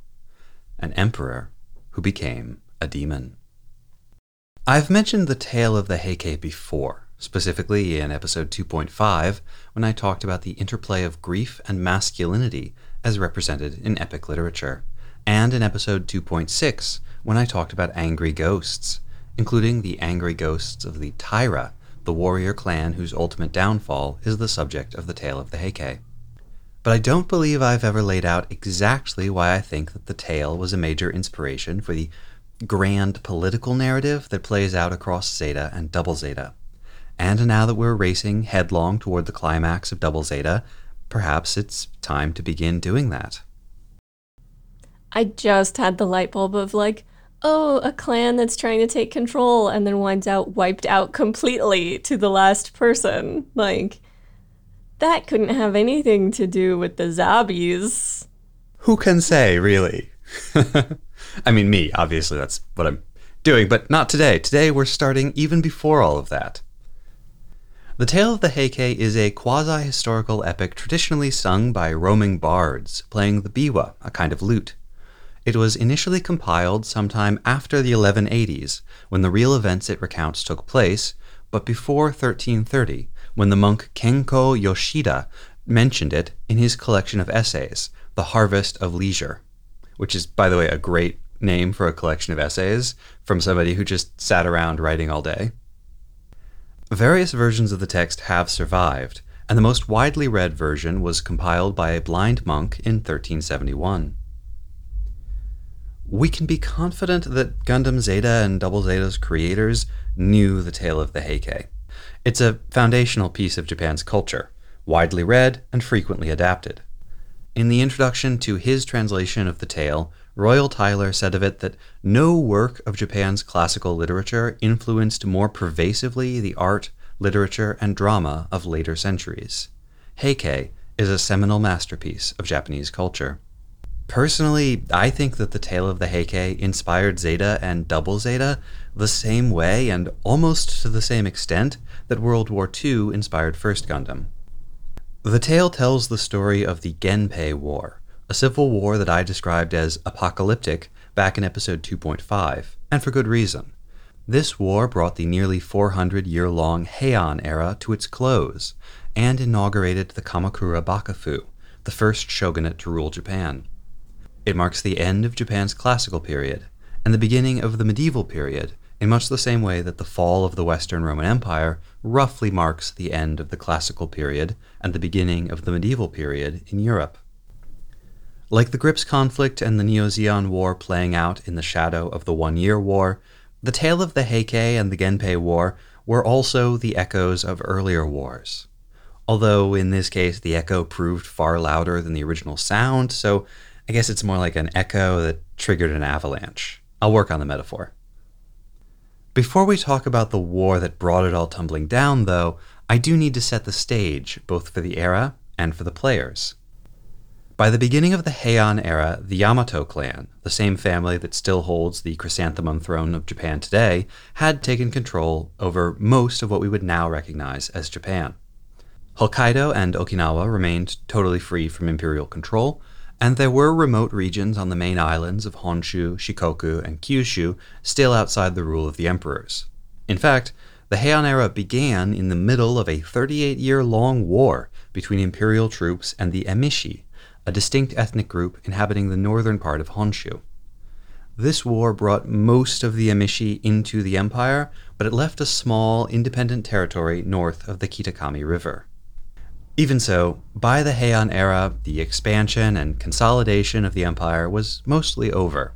an emperor who became a demon. I've mentioned the tale of the Heike before, specifically in episode 2.5 when I talked about the interplay of grief and masculinity as represented in epic literature, and in episode 2.6 when I talked about angry ghosts, including the angry ghosts of the Taira, the warrior clan whose ultimate downfall is the subject of the tale of the Heike but I don't believe I've ever laid out exactly why I think that the tale was a major inspiration for the grand political narrative that plays out across Zeta and Double Zeta. And now that we're racing headlong toward the climax of Double Zeta, perhaps it's time to begin doing that. I just had the light bulb of like, oh, a clan that's trying to take control and then winds out wiped out completely to the last person. Like, that couldn't have anything to do with the Zabis. Who can say, really? I mean, me, obviously, that's what I'm doing, but not today. Today we're starting even before all of that. The Tale of the Heike is a quasi historical epic traditionally sung by roaming bards, playing the biwa, a kind of lute. It was initially compiled sometime after the 1180s, when the real events it recounts took place, but before 1330, when the monk Kenko Yoshida mentioned it in his collection of essays, The Harvest of Leisure, which is, by the way, a great name for a collection of essays from somebody who just sat around writing all day. Various versions of the text have survived, and the most widely read version was compiled by a blind monk in 1371. We can be confident that Gundam Zeta and Double Zeta's creators knew the tale of the Heike. It's a foundational piece of Japan's culture, widely read and frequently adapted. In the introduction to his translation of the tale, Royal Tyler said of it that no work of Japan's classical literature influenced more pervasively the art, literature, and drama of later centuries. Heike is a seminal masterpiece of Japanese culture. Personally, I think that the tale of the Heike inspired Zeta and Double Zeta the same way and almost to the same extent that World War II inspired First Gundam. The tale tells the story of the Genpei War, a civil war that I described as apocalyptic back in episode 2.5, and for good reason. This war brought the nearly 400 year long Heian era to its close and inaugurated the Kamakura Bakufu, the first shogunate to rule Japan. It marks the end of Japan's classical period and the beginning of the medieval period, in much the same way that the fall of the Western Roman Empire roughly marks the end of the classical period and the beginning of the medieval period in Europe. Like the Gryps conflict and the Neo Zeon War playing out in the shadow of the One Year War, the tale of the Heike and the Genpei War were also the echoes of earlier wars. Although in this case the echo proved far louder than the original sound, so I guess it's more like an echo that triggered an avalanche. I'll work on the metaphor. Before we talk about the war that brought it all tumbling down, though, I do need to set the stage, both for the era and for the players. By the beginning of the Heian era, the Yamato clan, the same family that still holds the chrysanthemum throne of Japan today, had taken control over most of what we would now recognize as Japan. Hokkaido and Okinawa remained totally free from imperial control, and there were remote regions on the main islands of Honshu, Shikoku, and Kyushu still outside the rule of the emperors. In fact, the Heian era began in the middle of a 38 year long war between imperial troops and the Emishi, a distinct ethnic group inhabiting the northern part of Honshu. This war brought most of the Emishi into the empire, but it left a small, independent territory north of the Kitakami River. Even so, by the Heian era, the expansion and consolidation of the empire was mostly over.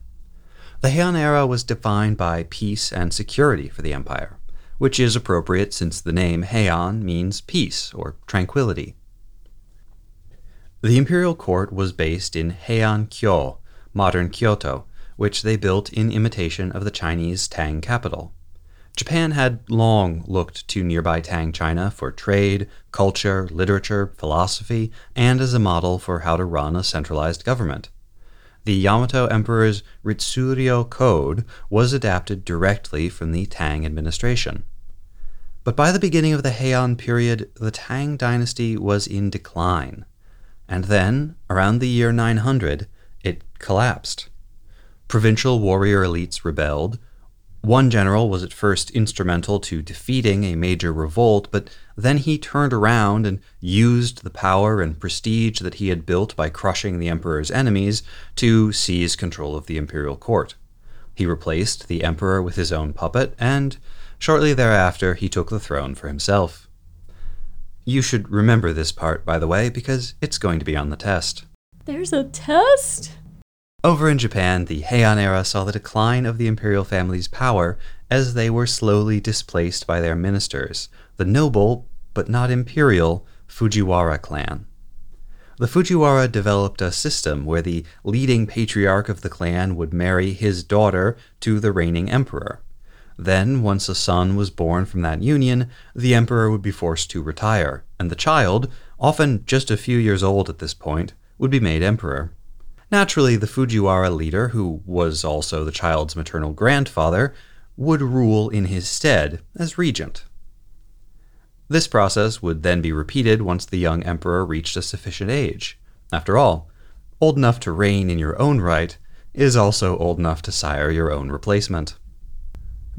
The Heian era was defined by peace and security for the empire, which is appropriate since the name Heian means peace or tranquility. The imperial court was based in Heian Kyo, modern Kyoto, which they built in imitation of the Chinese Tang capital. Japan had long looked to nearby Tang China for trade, culture, literature, philosophy, and as a model for how to run a centralized government. The Yamato Emperor's Ritsuryo Code was adapted directly from the Tang administration. But by the beginning of the Heian period, the Tang dynasty was in decline and then, around the year 900, it collapsed. Provincial warrior elites rebelled. One general was at first instrumental to defeating a major revolt, but then he turned around and used the power and prestige that he had built by crushing the emperor's enemies to seize control of the imperial court. He replaced the emperor with his own puppet, and shortly thereafter he took the throne for himself. You should remember this part, by the way, because it's going to be on the test. There's a test? Over in Japan, the Heian era saw the decline of the imperial family's power as they were slowly displaced by their ministers, the noble, but not imperial, Fujiwara clan. The Fujiwara developed a system where the leading patriarch of the clan would marry his daughter to the reigning emperor. Then, once a son was born from that union, the emperor would be forced to retire, and the child, often just a few years old at this point, would be made emperor. Naturally, the Fujiwara leader, who was also the child's maternal grandfather, would rule in his stead as regent. This process would then be repeated once the young emperor reached a sufficient age. After all, old enough to reign in your own right is also old enough to sire your own replacement.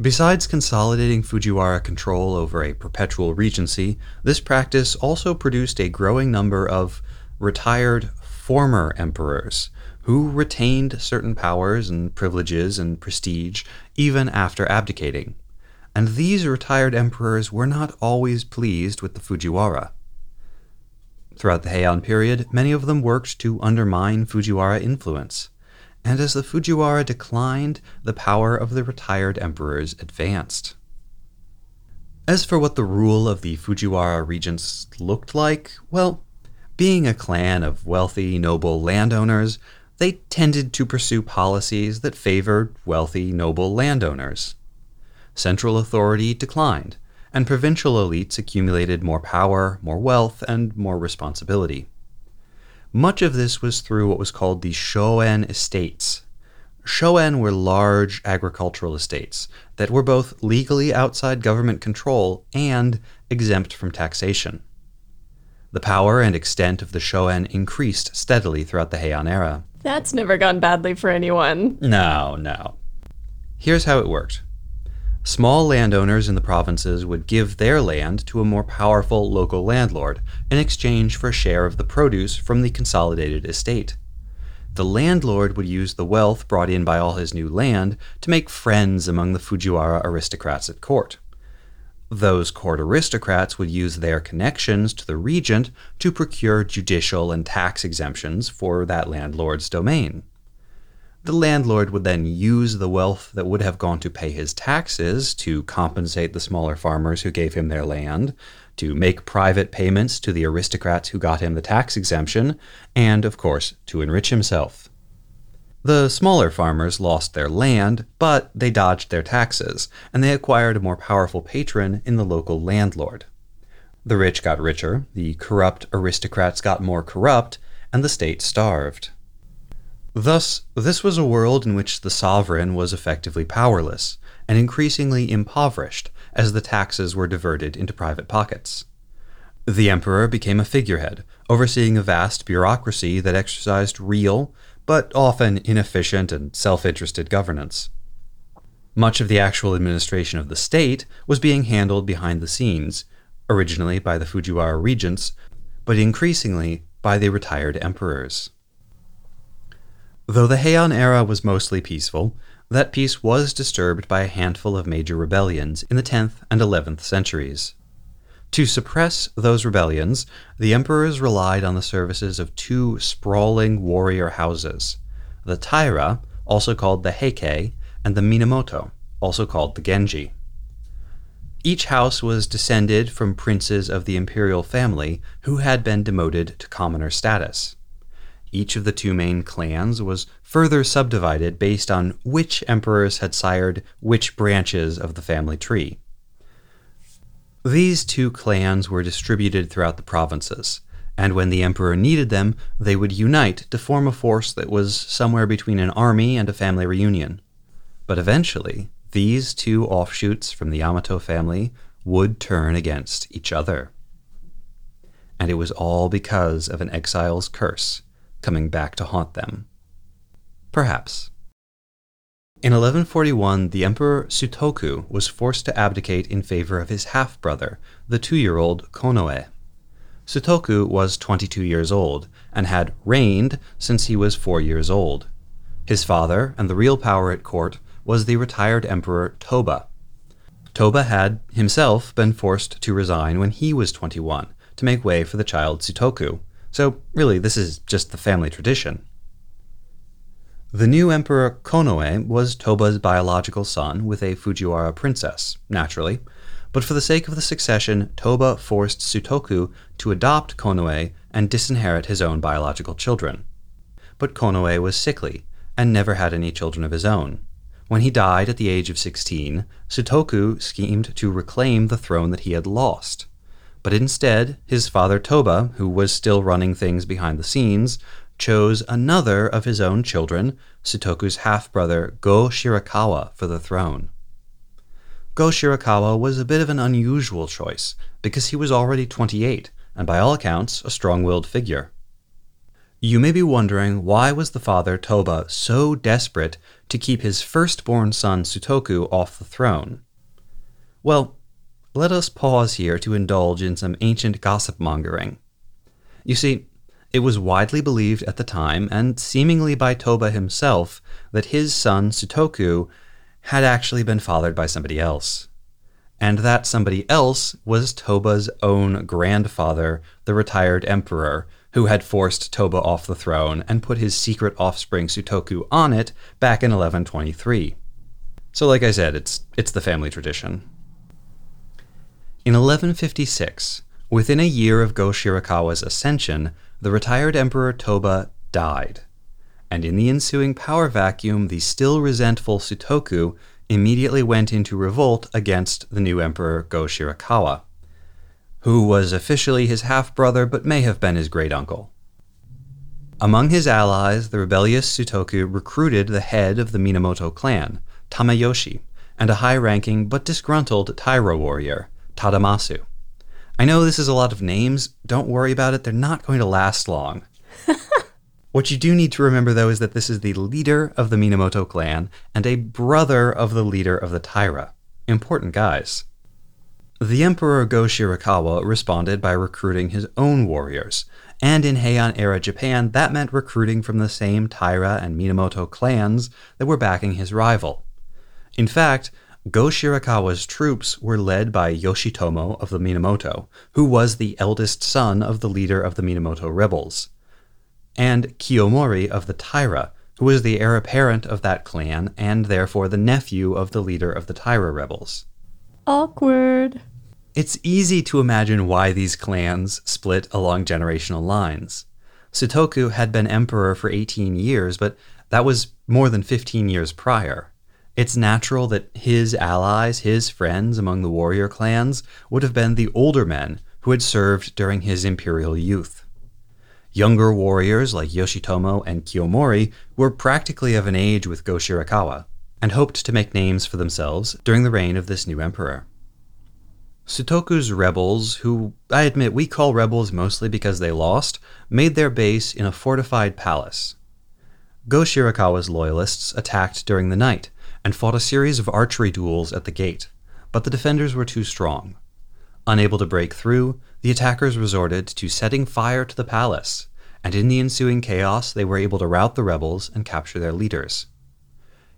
Besides consolidating Fujiwara control over a perpetual regency, this practice also produced a growing number of retired former emperors who retained certain powers and privileges and prestige even after abdicating. And these retired emperors were not always pleased with the Fujiwara. Throughout the Heian period, many of them worked to undermine Fujiwara influence and as the Fujiwara declined, the power of the retired emperors advanced. As for what the rule of the Fujiwara regents looked like, well, being a clan of wealthy, noble landowners, they tended to pursue policies that favored wealthy, noble landowners. Central authority declined, and provincial elites accumulated more power, more wealth, and more responsibility. Much of this was through what was called the Shoen estates. Shoen were large agricultural estates that were both legally outside government control and exempt from taxation. The power and extent of the Shoen increased steadily throughout the Heian era. That's never gone badly for anyone. No, no. Here's how it worked Small landowners in the provinces would give their land to a more powerful local landlord in exchange for a share of the produce from the consolidated estate. The landlord would use the wealth brought in by all his new land to make friends among the Fujiwara aristocrats at court. Those court aristocrats would use their connections to the regent to procure judicial and tax exemptions for that landlord's domain. The landlord would then use the wealth that would have gone to pay his taxes to compensate the smaller farmers who gave him their land, to make private payments to the aristocrats who got him the tax exemption, and, of course, to enrich himself. The smaller farmers lost their land, but they dodged their taxes, and they acquired a more powerful patron in the local landlord. The rich got richer, the corrupt aristocrats got more corrupt, and the state starved. Thus, this was a world in which the sovereign was effectively powerless and increasingly impoverished as the taxes were diverted into private pockets. The emperor became a figurehead, overseeing a vast bureaucracy that exercised real, but often inefficient and self interested governance. Much of the actual administration of the state was being handled behind the scenes, originally by the Fujiwara regents, but increasingly by the retired emperors. Though the Heian era was mostly peaceful, that peace was disturbed by a handful of major rebellions in the 10th and 11th centuries. To suppress those rebellions, the emperors relied on the services of two sprawling warrior houses the Taira, also called the Heike, and the Minamoto, also called the Genji. Each house was descended from princes of the imperial family who had been demoted to commoner status. Each of the two main clans was further subdivided based on which emperors had sired which branches of the family tree. These two clans were distributed throughout the provinces, and when the emperor needed them, they would unite to form a force that was somewhere between an army and a family reunion. But eventually, these two offshoots from the Yamato family would turn against each other. And it was all because of an exile's curse coming back to haunt them. Perhaps. In 1141, the Emperor Sutoku was forced to abdicate in favor of his half brother, the two year old Konoe. Sutoku was 22 years old and had reigned since he was four years old. His father and the real power at court was the retired Emperor Toba. Toba had himself been forced to resign when he was 21 to make way for the child Sutoku, so, really, this is just the family tradition. The new Emperor Konoe was Toba's biological son with a Fujiwara princess, naturally, but for the sake of the succession, Toba forced Sutoku to adopt Konoe and disinherit his own biological children. But Konoe was sickly and never had any children of his own. When he died at the age of 16, Sutoku schemed to reclaim the throne that he had lost. But instead, his father Toba, who was still running things behind the scenes, chose another of his own children, Sutoku's half brother Go Shirakawa, for the throne. Go Shirakawa was a bit of an unusual choice because he was already 28 and by all accounts a strong-willed figure. You may be wondering why was the father Toba so desperate to keep his firstborn son Sutoku off the throne? Well, let us pause here to indulge in some ancient gossip mongering. You see, it was widely believed at the time, and seemingly by Toba himself, that his son Sutoku had actually been fathered by somebody else. And that somebody else was Toba's own grandfather, the retired emperor, who had forced Toba off the throne and put his secret offspring Sutoku on it back in 1123. So, like I said, it's, it's the family tradition. In 1156, within a year of Go Shirakawa's ascension, the retired Emperor Toba died. And in the ensuing power vacuum, the still resentful Sutoku immediately went into revolt against the new Emperor Go Shirakawa, who was officially his half brother but may have been his great uncle. Among his allies, the rebellious Sutoku recruited the head of the Minamoto clan, Tameyoshi, and a high ranking but disgruntled Taira warrior, Tadamasa. I know this is a lot of names. Don't worry about it. They're not going to last long. what you do need to remember, though, is that this is the leader of the Minamoto clan and a brother of the leader of the Taira. Important guys. The Emperor Go Shirakawa responded by recruiting his own warriors, and in Heian era Japan, that meant recruiting from the same Taira and Minamoto clans that were backing his rival. In fact, Go Shirakawa's troops were led by Yoshitomo of the Minamoto, who was the eldest son of the leader of the Minamoto rebels, and Kiyomori of the Taira, who was the heir apparent of that clan and therefore the nephew of the leader of the Taira rebels. Awkward. It's easy to imagine why these clans split along generational lines. Sutoku had been emperor for 18 years, but that was more than 15 years prior. It's natural that his allies, his friends among the warrior clans, would have been the older men who had served during his imperial youth. Younger warriors like Yoshitomo and Kiyomori were practically of an age with Go Shirakawa and hoped to make names for themselves during the reign of this new emperor. Sutoku's rebels, who I admit we call rebels mostly because they lost, made their base in a fortified palace. Go Shirakawa's loyalists attacked during the night and fought a series of archery duels at the gate, but the defenders were too strong. Unable to break through, the attackers resorted to setting fire to the palace, and in the ensuing chaos, they were able to rout the rebels and capture their leaders.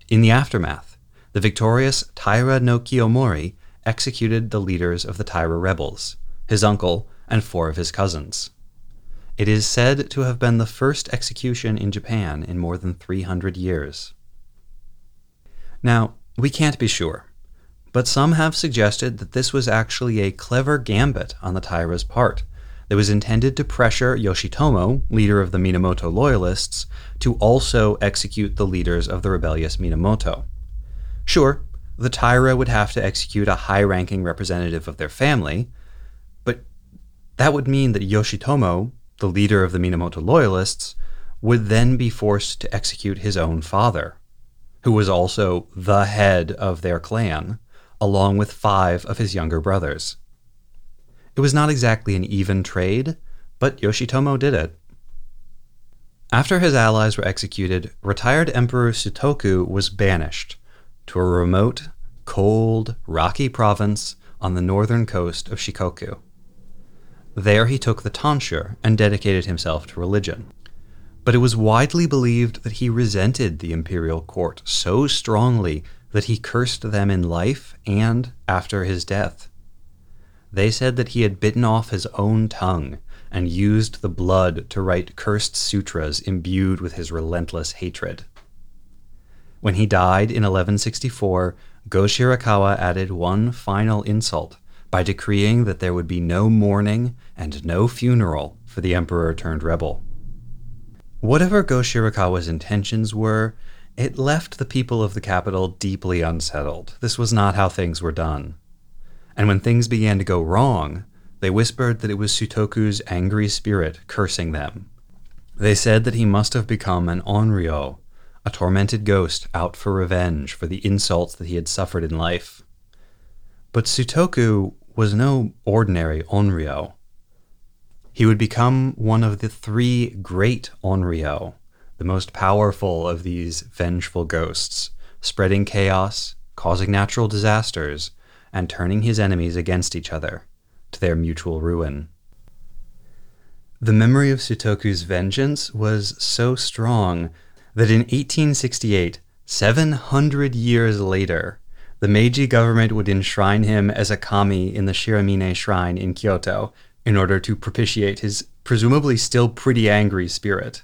In the aftermath, the victorious Taira no Kiyomori executed the leaders of the Taira rebels, his uncle, and four of his cousins. It is said to have been the first execution in Japan in more than 300 years. Now, we can't be sure, but some have suggested that this was actually a clever gambit on the Taira's part that was intended to pressure Yoshitomo, leader of the Minamoto loyalists, to also execute the leaders of the rebellious Minamoto. Sure, the Taira would have to execute a high ranking representative of their family, but that would mean that Yoshitomo, the leader of the Minamoto loyalists, would then be forced to execute his own father, who was also the head of their clan along with five of his younger brothers. It was not exactly an even trade, but Yoshitomo did it. After his allies were executed, retired Emperor Sutoku was banished to a remote, cold, rocky province on the northern coast of Shikoku. There he took the tonsure and dedicated himself to religion. But it was widely believed that he resented the imperial court so strongly that he cursed them in life and after his death. They said that he had bitten off his own tongue and used the blood to write cursed sutras imbued with his relentless hatred. When he died in 1164, Go Shirakawa added one final insult by decreeing that there would be no mourning and no funeral for the emperor turned rebel. Whatever Go Shirakawa's intentions were, it left the people of the capital deeply unsettled. This was not how things were done. And when things began to go wrong, they whispered that it was Sutoku's angry spirit cursing them. They said that he must have become an onryo, a tormented ghost out for revenge for the insults that he had suffered in life. But Sutoku was no ordinary onryo. He would become one of the three great onryo, the most powerful of these vengeful ghosts, spreading chaos, causing natural disasters, and turning his enemies against each other, to their mutual ruin. The memory of Sutoku's vengeance was so strong that in 1868, 700 years later, the Meiji government would enshrine him as a kami in the Shiramine Shrine in Kyoto in order to propitiate his presumably still pretty angry spirit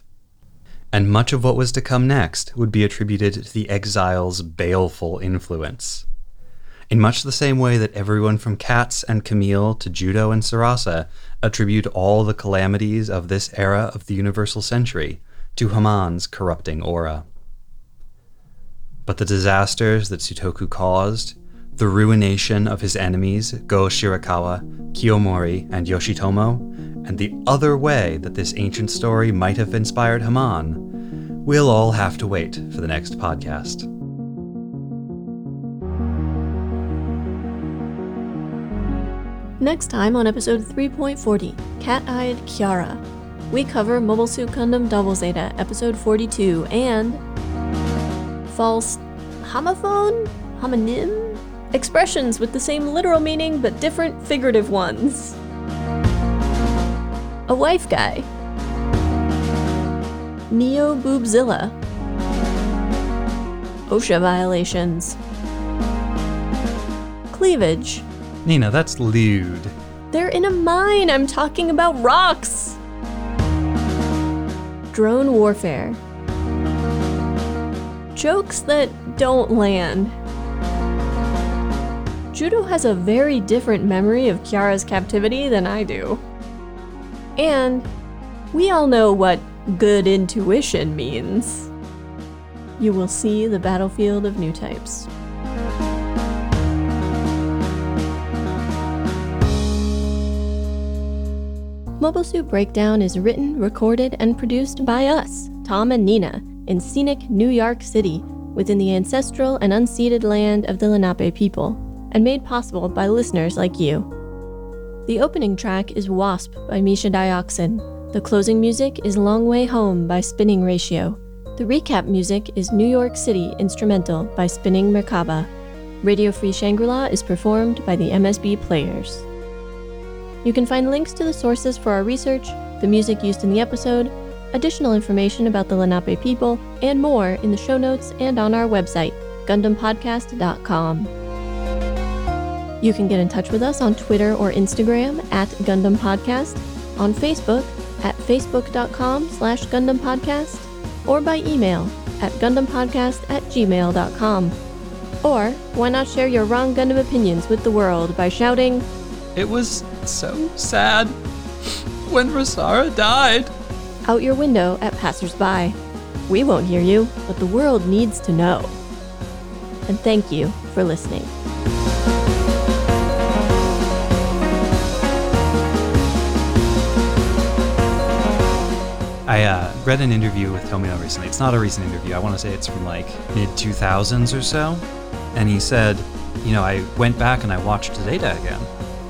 and much of what was to come next would be attributed to the exile's baleful influence. In much the same way that everyone from Katz and Kamille to Judau and Sarasa attribute all the calamities of this era of the universal century to Haman's corrupting aura. But the disasters that Sutoku caused, the ruination of his enemies, Go Shirakawa, Kiyomori, and Yoshitomo, and the other way that this ancient story might have inspired Haman, we'll all have to wait for the next podcast. Next time on episode 3.40, Cat Eyed Chara, we cover Mobile Suit Gundam Double Zeta, episode 42, and false homophone? Homonym? Expressions with the same literal meaning but different figurative ones a wife guy. Neo Boobzilla. OSHA violations. cleavage. Nina, that's lewd. They're in a mine. I'm talking about rocks. Drone warfare. Jokes that don't land. Judau has a very different memory of Chara's captivity than I do. And we all know what good intuition means. You will see the battlefield of new types. Mobile Suit Breakdown is written, recorded, and produced by us, Tom and Nina, in scenic New York City, within the ancestral and unceded land of the Lenape people, and made possible by listeners like you. The opening track is Wasp by Misha Dioxin. The closing music is Long Way Home by Spinning Ratio. The recap music is New York City Instrumental by Spinning Merkaba. Radio Free Shangri-La is performed by the MSB Players. You can find links to the sources for our research, the music used in the episode, additional information about the Lenape people, and more in the show notes and on our website, GundamPodcast.com. You can get in touch with us on Twitter or Instagram at Gundam Podcast, on Facebook at facebook.com slash Gundam Podcast, or by email at GundamPodcast at gmail.com. Or why not share your wrong Gundam opinions with the world by shouting, It was so sad when Rasara died. out your window at passersby. We won't hear you, but the world needs to know. And thank you for listening. I uh, read an interview with Tomino recently. It's not a recent interview. I want to say it's from like mid 2000s or so. And he said, you know, I went back and I watched Zeta again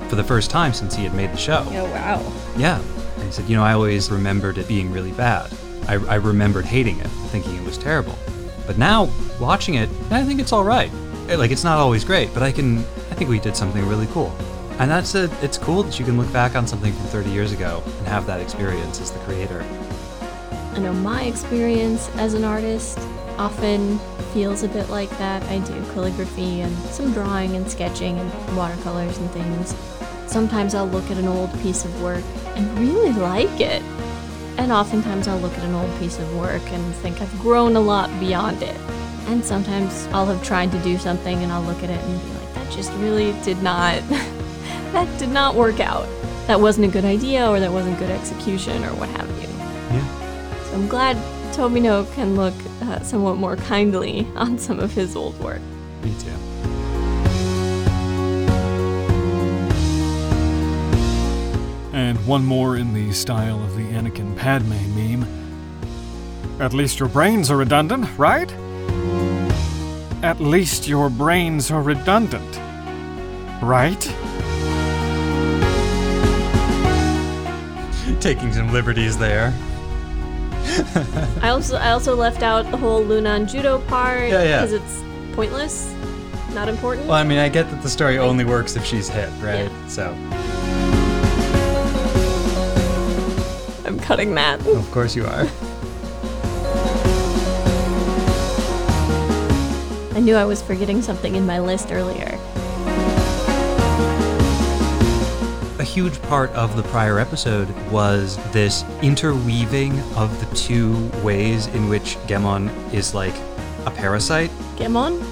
for the first time since he had made the show. Oh, wow. Yeah. And he said, you know, I always remembered it being really bad. I, I remembered hating it, thinking it was terrible. But now, watching it, I think it's all right. Eh, Like, it's not always great, but I can, I think we did something really cool. And that's a, it's cool that you can look back on something from 30 years ago and have that experience as the creator. I know my experience as an artist often feels a bit like that. I do calligraphy and some drawing and sketching and watercolors and things. Sometimes I'll look at an old piece of work and really like it. And oftentimes I'll look at an old piece of work and think I've grown a lot beyond it. And sometimes I'll have tried to do something and I'll look at it and be like, that just really did not, that did not work out. That wasn't a good idea or that wasn't good execution or what have you. Yeah. So I'm glad Tomino can look uh, somewhat more kindly on some of his old work. Me too. And one more in the style of the Anakin Padme meme. At least your brains are redundant, right? At least your brains are redundant. Right? Taking some liberties there. I also I also left out the whole Luna and Judau part Yeah, yeah. because it's pointless, not important. Well, I mean, I get that the story only works if she's hit, right? Yeah. So, I'm cutting that. of course you are. I knew I was forgetting something in my list earlier. A huge part of the prior episode was this interweaving of the two ways in which Gemon is like a parasite. Gemon?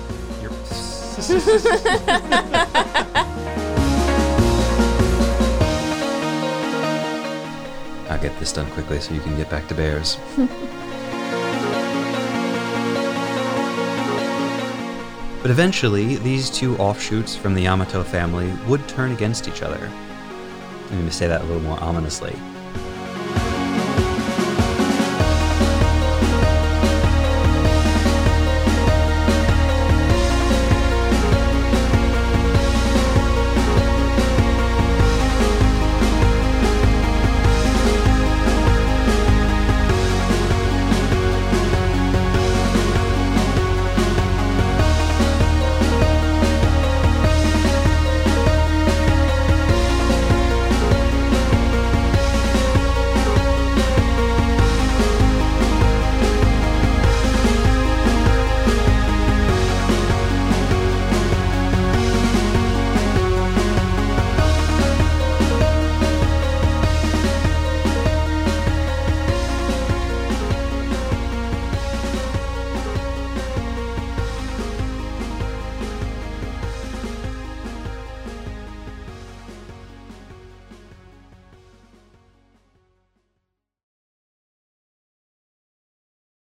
I'll get this done quickly so you can get back to bears. but eventually, these two offshoots from the Yamato family would turn against each other. Let me say that a little more ominously.